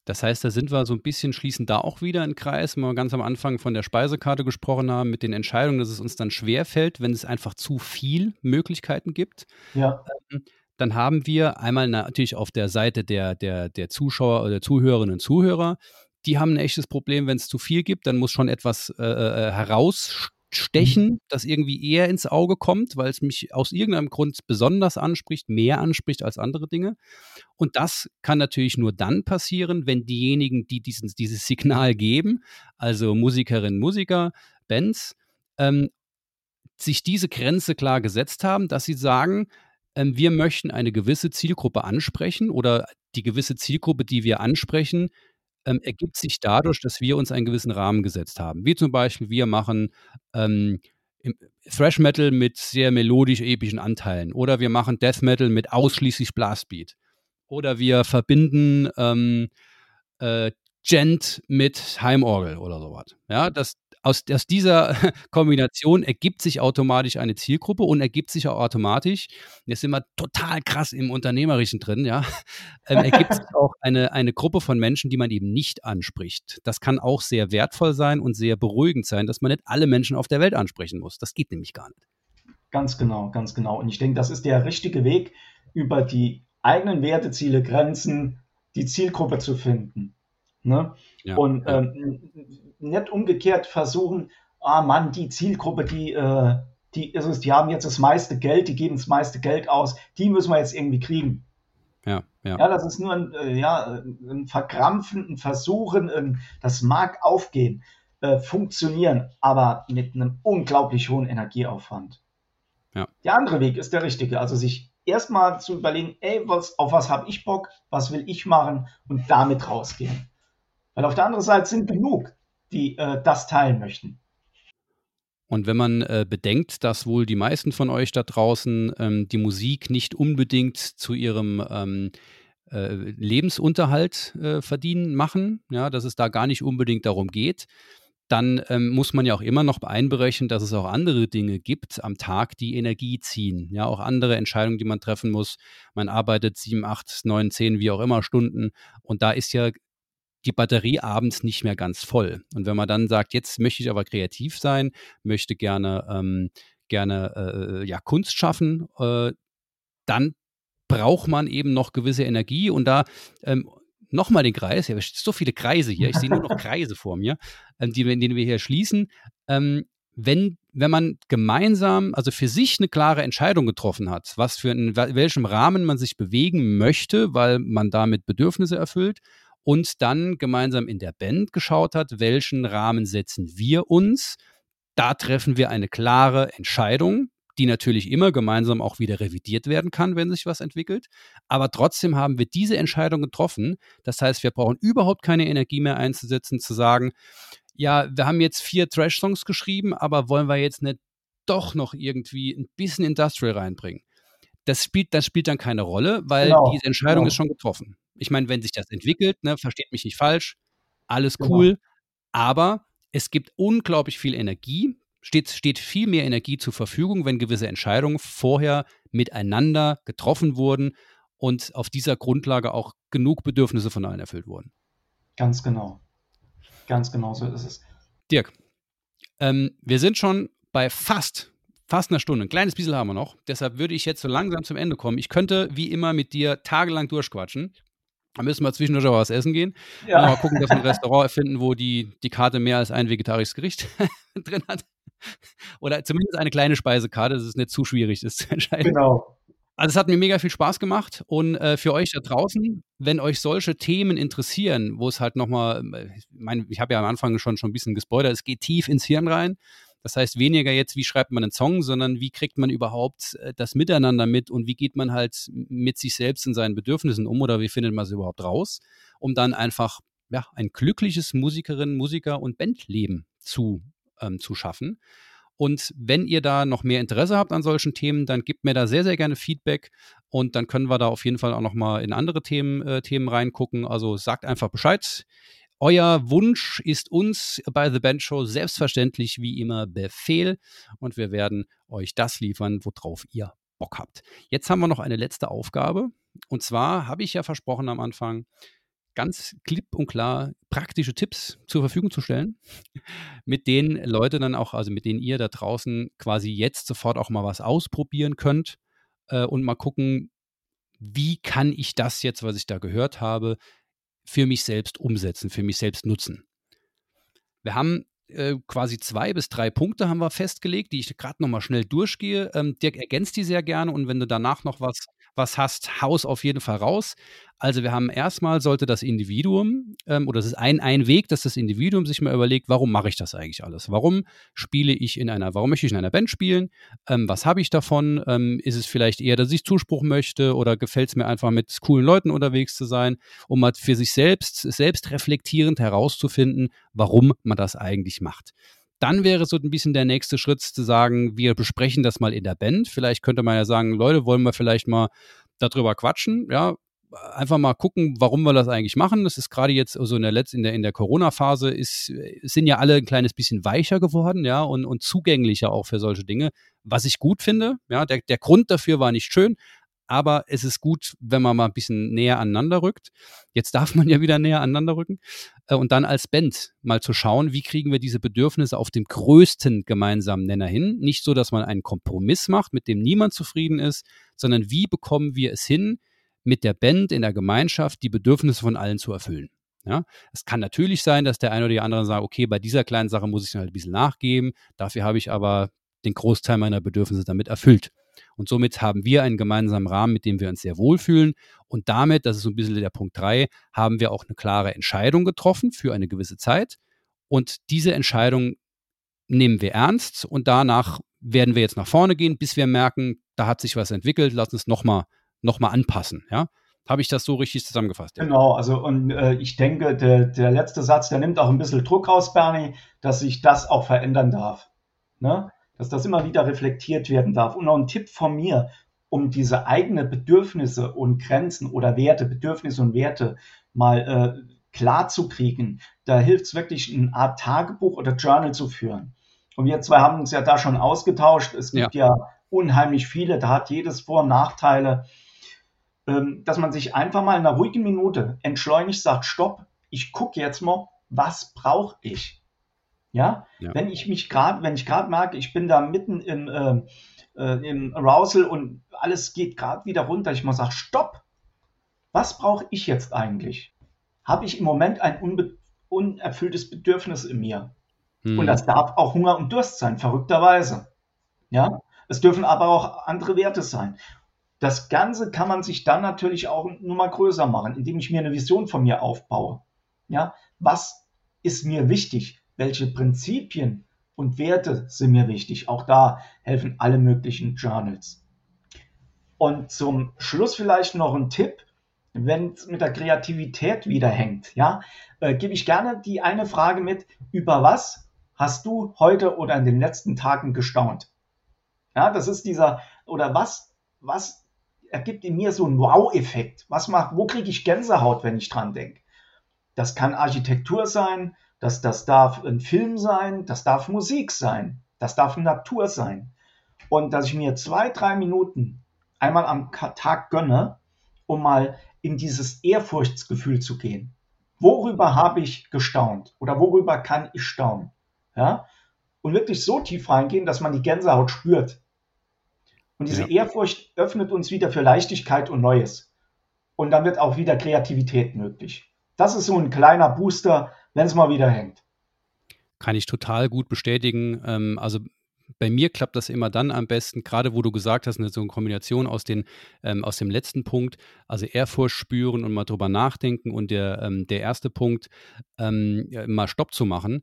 Das heißt, da sind wir so ein bisschen, schließen da auch wieder einen Kreis, wenn wir ganz am Anfang von der Speisekarte gesprochen haben, mit den Entscheidungen, dass es uns dann schwerfällt, wenn es einfach zu viel Möglichkeiten gibt. Ja. Ähm, dann haben wir einmal natürlich auf der Seite der, der, der Zuschauer oder Zuhörerinnen und Zuhörer, die haben ein echtes Problem, wenn es zu viel gibt, dann muss schon etwas äh, äh herausstechen Stechen, mhm. das irgendwie eher ins Auge kommt, weil es mich aus irgendeinem Grund besonders anspricht, mehr anspricht als andere Dinge. Und das kann natürlich nur dann passieren, wenn diejenigen, die diesen, dieses Signal geben, also Musikerinnen, Musiker, Bands, ähm, sich diese Grenze klar gesetzt haben, dass sie sagen, ähm, wir möchten eine gewisse Zielgruppe ansprechen oder die gewisse Zielgruppe, die wir ansprechen, ähm, ergibt sich dadurch, dass wir uns einen gewissen Rahmen gesetzt haben. Wie zum Beispiel, wir machen ähm, Thrash Metal mit sehr melodisch-epischen Anteilen oder wir machen Death Metal mit ausschließlich Blastbeat oder wir verbinden ähm, äh, Gent mit Heimorgel oder sowas. Ja, das, aus, aus dieser Kombination ergibt sich automatisch eine Zielgruppe und ergibt sich auch automatisch, jetzt sind wir total krass im Unternehmerischen drin, ja, ähm, ergibt sich auch eine, eine Gruppe von Menschen, die man eben nicht anspricht. Das kann auch sehr wertvoll sein und sehr beruhigend sein, dass man nicht alle Menschen auf der Welt ansprechen muss. Das geht nämlich gar nicht. Ganz genau, ganz genau. Und ich denke, das ist der richtige Weg, über die eigenen Werteziele, Grenzen, die Zielgruppe zu finden. Ne? Ja, und ja. Ähm, nicht umgekehrt versuchen, ah Mann, die Zielgruppe, die, äh, die ist es, die haben jetzt das meiste Geld, die geben das meiste Geld aus, die müssen wir jetzt irgendwie kriegen. Ja, ja. ja das ist nur ein, äh, ja, ein Verkrampfen, ein Versuchen, ein, das mag aufgehen, äh, funktionieren, aber mit einem unglaublich hohen Energieaufwand. Ja. Der andere Weg ist der richtige, also sich erstmal zu überlegen, ey, was, auf was habe ich Bock, was will ich machen und damit rausgehen. Weil auf der anderen Seite sind genug, die äh, das teilen möchten. Und wenn man äh, bedenkt, dass wohl die meisten von euch da draußen ähm, die Musik nicht unbedingt zu ihrem ähm, äh, Lebensunterhalt äh, verdienen machen, ja, dass es da gar nicht unbedingt darum geht, dann ähm, muss man ja auch immer noch einberechnen, dass es auch andere Dinge gibt am Tag, die Energie ziehen. Ja, auch andere Entscheidungen, die man treffen muss. Man arbeitet sieben, acht, neun, zehn, wie auch immer Stunden. Und da ist ja die Batterie abends nicht mehr ganz voll. Und wenn man dann sagt, jetzt möchte ich aber kreativ sein, möchte gerne, ähm, gerne äh, ja, Kunst schaffen, äh, dann braucht man eben noch gewisse Energie und da ähm, nochmal den Kreis, ja, so viele Kreise hier, ich sehe nur noch Kreise vor mir, ähm, die, in denen wir hier schließen. Ähm, wenn, wenn man gemeinsam, also für sich eine klare Entscheidung getroffen hat, was für in welchem Rahmen man sich bewegen möchte, weil man damit Bedürfnisse erfüllt und dann gemeinsam in der Band geschaut hat, welchen Rahmen setzen wir uns. Da treffen wir eine klare Entscheidung, die natürlich immer gemeinsam auch wieder revidiert werden kann, wenn sich was entwickelt. Aber trotzdem haben wir diese Entscheidung getroffen. Das heißt, wir brauchen überhaupt keine Energie mehr einzusetzen, zu sagen, ja, wir haben jetzt vier Trash-Songs geschrieben, aber wollen wir jetzt nicht doch noch irgendwie ein bisschen Industrial reinbringen? Das spielt, das spielt dann keine Rolle, weil genau, diese Entscheidung genau. ist schon getroffen. Ich meine, wenn sich das entwickelt, ne, versteht mich nicht falsch, alles genau. cool, aber es gibt unglaublich viel Energie, steht, steht viel mehr Energie zur Verfügung, wenn gewisse Entscheidungen vorher miteinander getroffen wurden und auf dieser Grundlage auch genug Bedürfnisse von allen erfüllt wurden. Ganz genau. Ganz genau so ist es. Dirk, ähm, wir sind schon bei fast, fast einer Stunde. Ein kleines bisschen haben wir noch. Deshalb würde ich jetzt so langsam zum Ende kommen. Ich könnte wie immer mit dir tagelang durchquatschen. Da müssen wir zwischendurch auch was essen gehen. Ja. Mal gucken, dass wir ein Restaurant erfinden, wo die, die Karte mehr als ein vegetarisches Gericht drin hat. Oder zumindest eine kleine Speisekarte, dass es nicht zu schwierig ist zu entscheiden. Genau. Also es hat mir mega viel Spaß gemacht und äh, für euch da draußen, wenn euch solche Themen interessieren, wo es halt nochmal, äh, ich meine, ich habe ja am Anfang schon, schon ein bisschen gespoilert, es geht tief ins Hirn rein. Das heißt, weniger jetzt, wie schreibt man einen Song, sondern wie kriegt man überhaupt äh, das Miteinander mit und wie geht man halt mit sich selbst und seinen Bedürfnissen um oder wie findet man es überhaupt raus, um dann einfach ja, ein glückliches Musikerinnen, Musiker und Bandleben zu, ähm, zu schaffen. Und wenn ihr da noch mehr Interesse habt an solchen Themen, dann gebt mir da sehr, sehr gerne Feedback und dann können wir da auf jeden Fall auch noch mal in andere Themen, äh, Themen reingucken. Also sagt einfach Bescheid. Euer Wunsch ist uns bei The Band Show selbstverständlich wie immer Befehl und wir werden euch das liefern, worauf ihr Bock habt. Jetzt haben wir noch eine letzte Aufgabe Und zwar habe ich ja versprochen am Anfang, ganz klipp und klar praktische Tipps zur Verfügung zu stellen, mit denen Leute dann auch, also mit denen ihr da draußen quasi jetzt sofort auch mal was ausprobieren könnt äh, und mal gucken, wie kann ich das jetzt, was ich da gehört habe, für mich selbst umsetzen, für mich selbst nutzen. Wir haben äh, quasi zwei bis drei Punkte haben wir festgelegt, die ich gerade nochmal schnell durchgehe. Ähm, Dirk ergänzt die sehr gerne und wenn du danach noch was was hast, haus auf jeden Fall raus. Also wir haben erstmal sollte das Individuum, ähm, oder es ist ein, ein Weg, dass das Individuum sich mal überlegt, warum mache ich das eigentlich alles? Warum spiele ich in einer, warum möchte ich in einer Band spielen? Ähm, was habe ich davon? Ähm, ist es vielleicht eher, dass ich Zuspruch möchte oder gefällt es mir einfach mit coolen Leuten unterwegs zu sein, um mal für sich selbst, selbst reflektierend herauszufinden, warum man das eigentlich macht. Dann wäre so ein bisschen der nächste Schritt zu sagen, wir besprechen das mal in der Band. Vielleicht könnte man ja sagen, Leute, wollen wir vielleicht mal darüber quatschen, ja, einfach mal gucken, warum wir das eigentlich machen. Das ist gerade jetzt, also in der letzten, in der, in der Corona-Phase ist, sind ja alle ein kleines bisschen weicher geworden, ja, und, und zugänglicher auch für solche Dinge, was ich gut finde. Ja, der, der Grund dafür war nicht schön, aber es ist gut, wenn man mal ein bisschen näher aneinander rückt. Jetzt darf man ja wieder näher aneinander rücken. Äh, und dann als Band mal zu schauen, wie kriegen wir diese Bedürfnisse auf dem größten gemeinsamen Nenner hin. Nicht so, dass man einen Kompromiss macht, mit dem niemand zufrieden ist, sondern wie bekommen wir es hin, mit der Band in der Gemeinschaft die Bedürfnisse von allen zu erfüllen. Ja, es kann natürlich sein, dass der eine oder die andere sagt, okay, bei dieser kleinen Sache muss ich halt ein bisschen nachgeben, dafür habe ich aber den Großteil meiner Bedürfnisse damit erfüllt. Und somit haben wir einen gemeinsamen Rahmen, mit dem wir uns sehr wohlfühlen. Und damit, das ist so ein bisschen der Punkt 3, haben wir auch eine klare Entscheidung getroffen für eine gewisse Zeit. Und diese Entscheidung nehmen wir ernst und danach werden wir jetzt nach vorne gehen, bis wir merken, da hat sich was entwickelt, lass uns nochmal noch mal anpassen. Ja? Habe ich das so richtig zusammengefasst? Ja. Genau, also und äh, ich denke, der, der letzte Satz, der nimmt auch ein bisschen Druck raus, Bernie, dass sich das auch verändern darf. Ne? Dass das immer wieder reflektiert werden darf. Und noch ein Tipp von mir, um diese eigenen Bedürfnisse und Grenzen oder Werte, Bedürfnisse und Werte mal äh, klar zu kriegen, da hilft es wirklich, eine Art Tagebuch oder Journal zu führen. Und wir zwei haben uns ja da schon ausgetauscht. Es gibt ja, ja unheimlich viele, da hat jedes Vor- und Nachteile. Ähm, dass man sich einfach mal in einer ruhigen Minute entschleunigt sagt, stopp, ich gucke jetzt mal, was brauche ich? Ja, ja. wenn ich mich gerade, wenn ich gerade merke, ich bin da mitten im, äh, äh, im Arousal und alles geht gerade wieder runter, ich mal sage, stopp, was brauche ich jetzt eigentlich? Habe ich im Moment ein unbe unerfülltes Bedürfnis in mir? Hm. Und das darf auch Hunger und Durst sein, verrückterweise. Ja, es dürfen aber auch andere Werte sein. Das Ganze kann man sich dann natürlich auch nur mal größer machen, indem ich mir eine Vision von mir aufbaue. Ja, was ist mir wichtig? Welche Prinzipien und Werte sind mir wichtig. Auch da helfen alle möglichen Journals. Und zum Schluss vielleicht noch ein Tipp, wenn es mit der Kreativität wieder hängt, ja, äh, gebe ich gerne die eine Frage mit, über was hast du heute oder in den letzten Tagen gestaunt? Ja, das ist dieser, oder was, was ergibt in mir so einen Wow-Effekt? Was macht, wo kriege ich Gänsehaut, wenn ich dran denke? Das kann Architektur sein, das, das darf ein Film sein, das darf Musik sein, das darf Natur sein. Und dass ich mir zwei, drei Minuten einmal am Tag gönne, um mal in dieses Ehrfurchtsgefühl zu gehen. Worüber habe ich gestaunt oder worüber kann ich staunen? Ja? Und wirklich so tief reingehen, dass man die Gänsehaut spürt. Und diese ja. Ehrfurcht öffnet uns wieder für Leichtigkeit und Neues. Und dann wird auch wieder Kreativität möglich. Das ist so ein kleiner Booster, wenn es mal wieder hängt. Kann ich total gut bestätigen. Ähm, also bei mir klappt das immer dann am besten, gerade wo du gesagt hast, so eine Kombination aus, den, ähm, aus dem letzten Punkt, also Ehrfurcht spüren und mal drüber nachdenken und der, ähm, der erste Punkt, ähm, mal Stopp zu machen.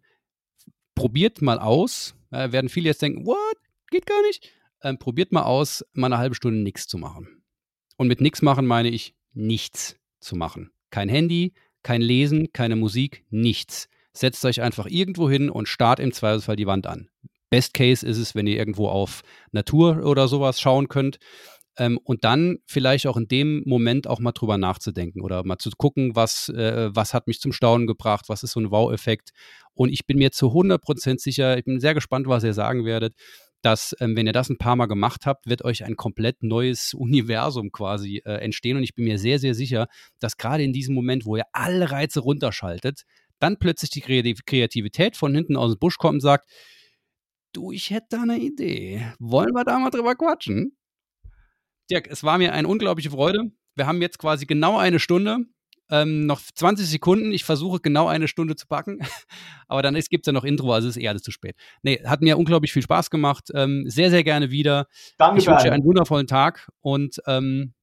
Probiert mal aus, äh, werden viele jetzt denken, what, geht gar nicht. Ähm, probiert mal aus, mal eine halbe Stunde nichts zu machen. Und mit nichts machen meine ich nichts zu machen. Kein Handy, kein Lesen, keine Musik, nichts. Setzt euch einfach irgendwo hin und starrt im Zweifelsfall die Wand an. Best Case ist es, wenn ihr irgendwo auf Natur oder sowas schauen könnt. Ähm, und dann vielleicht auch in dem Moment auch mal drüber nachzudenken oder mal zu gucken, was, äh, was hat mich zum Staunen gebracht, was ist so ein Wow-Effekt. Und ich bin mir zu 100% sicher, ich bin sehr gespannt, was ihr sagen werdet, dass, ähm, wenn ihr das ein paar Mal gemacht habt, wird euch ein komplett neues Universum quasi äh, entstehen. Und ich bin mir sehr, sehr sicher, dass gerade in diesem Moment, wo ihr alle Reize runterschaltet, dann plötzlich die Kreativität von hinten aus dem Busch kommt und sagt, du, ich hätte da eine Idee. Wollen wir da mal drüber quatschen? Dirk, es war mir eine unglaubliche Freude. Wir haben jetzt quasi genau eine Stunde. Ähm, noch 20 Sekunden. Ich versuche genau eine Stunde zu packen. Aber dann gibt es ja noch Intro, also ist eh alles zu spät. Nee, hat mir unglaublich viel Spaß gemacht. Ähm, sehr, sehr gerne wieder. Danke, ich wünsche einen wundervollen Tag und ähm,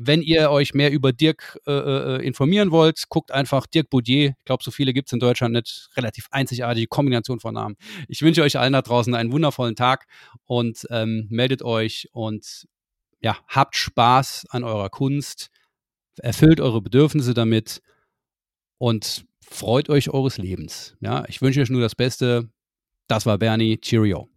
wenn ihr euch mehr über Dirk äh, äh, informieren wollt, guckt einfach Dirk Boudier. Ich glaube, so viele gibt es in Deutschland nicht. Relativ einzigartige Kombination von Namen. Ich wünsche euch allen da draußen einen wundervollen Tag und ähm, meldet euch und ja, habt Spaß an eurer Kunst, erfüllt eure Bedürfnisse damit und freut euch eures Lebens. Ja, ich wünsche euch nur das Beste. Das war Bernie. Cheerio.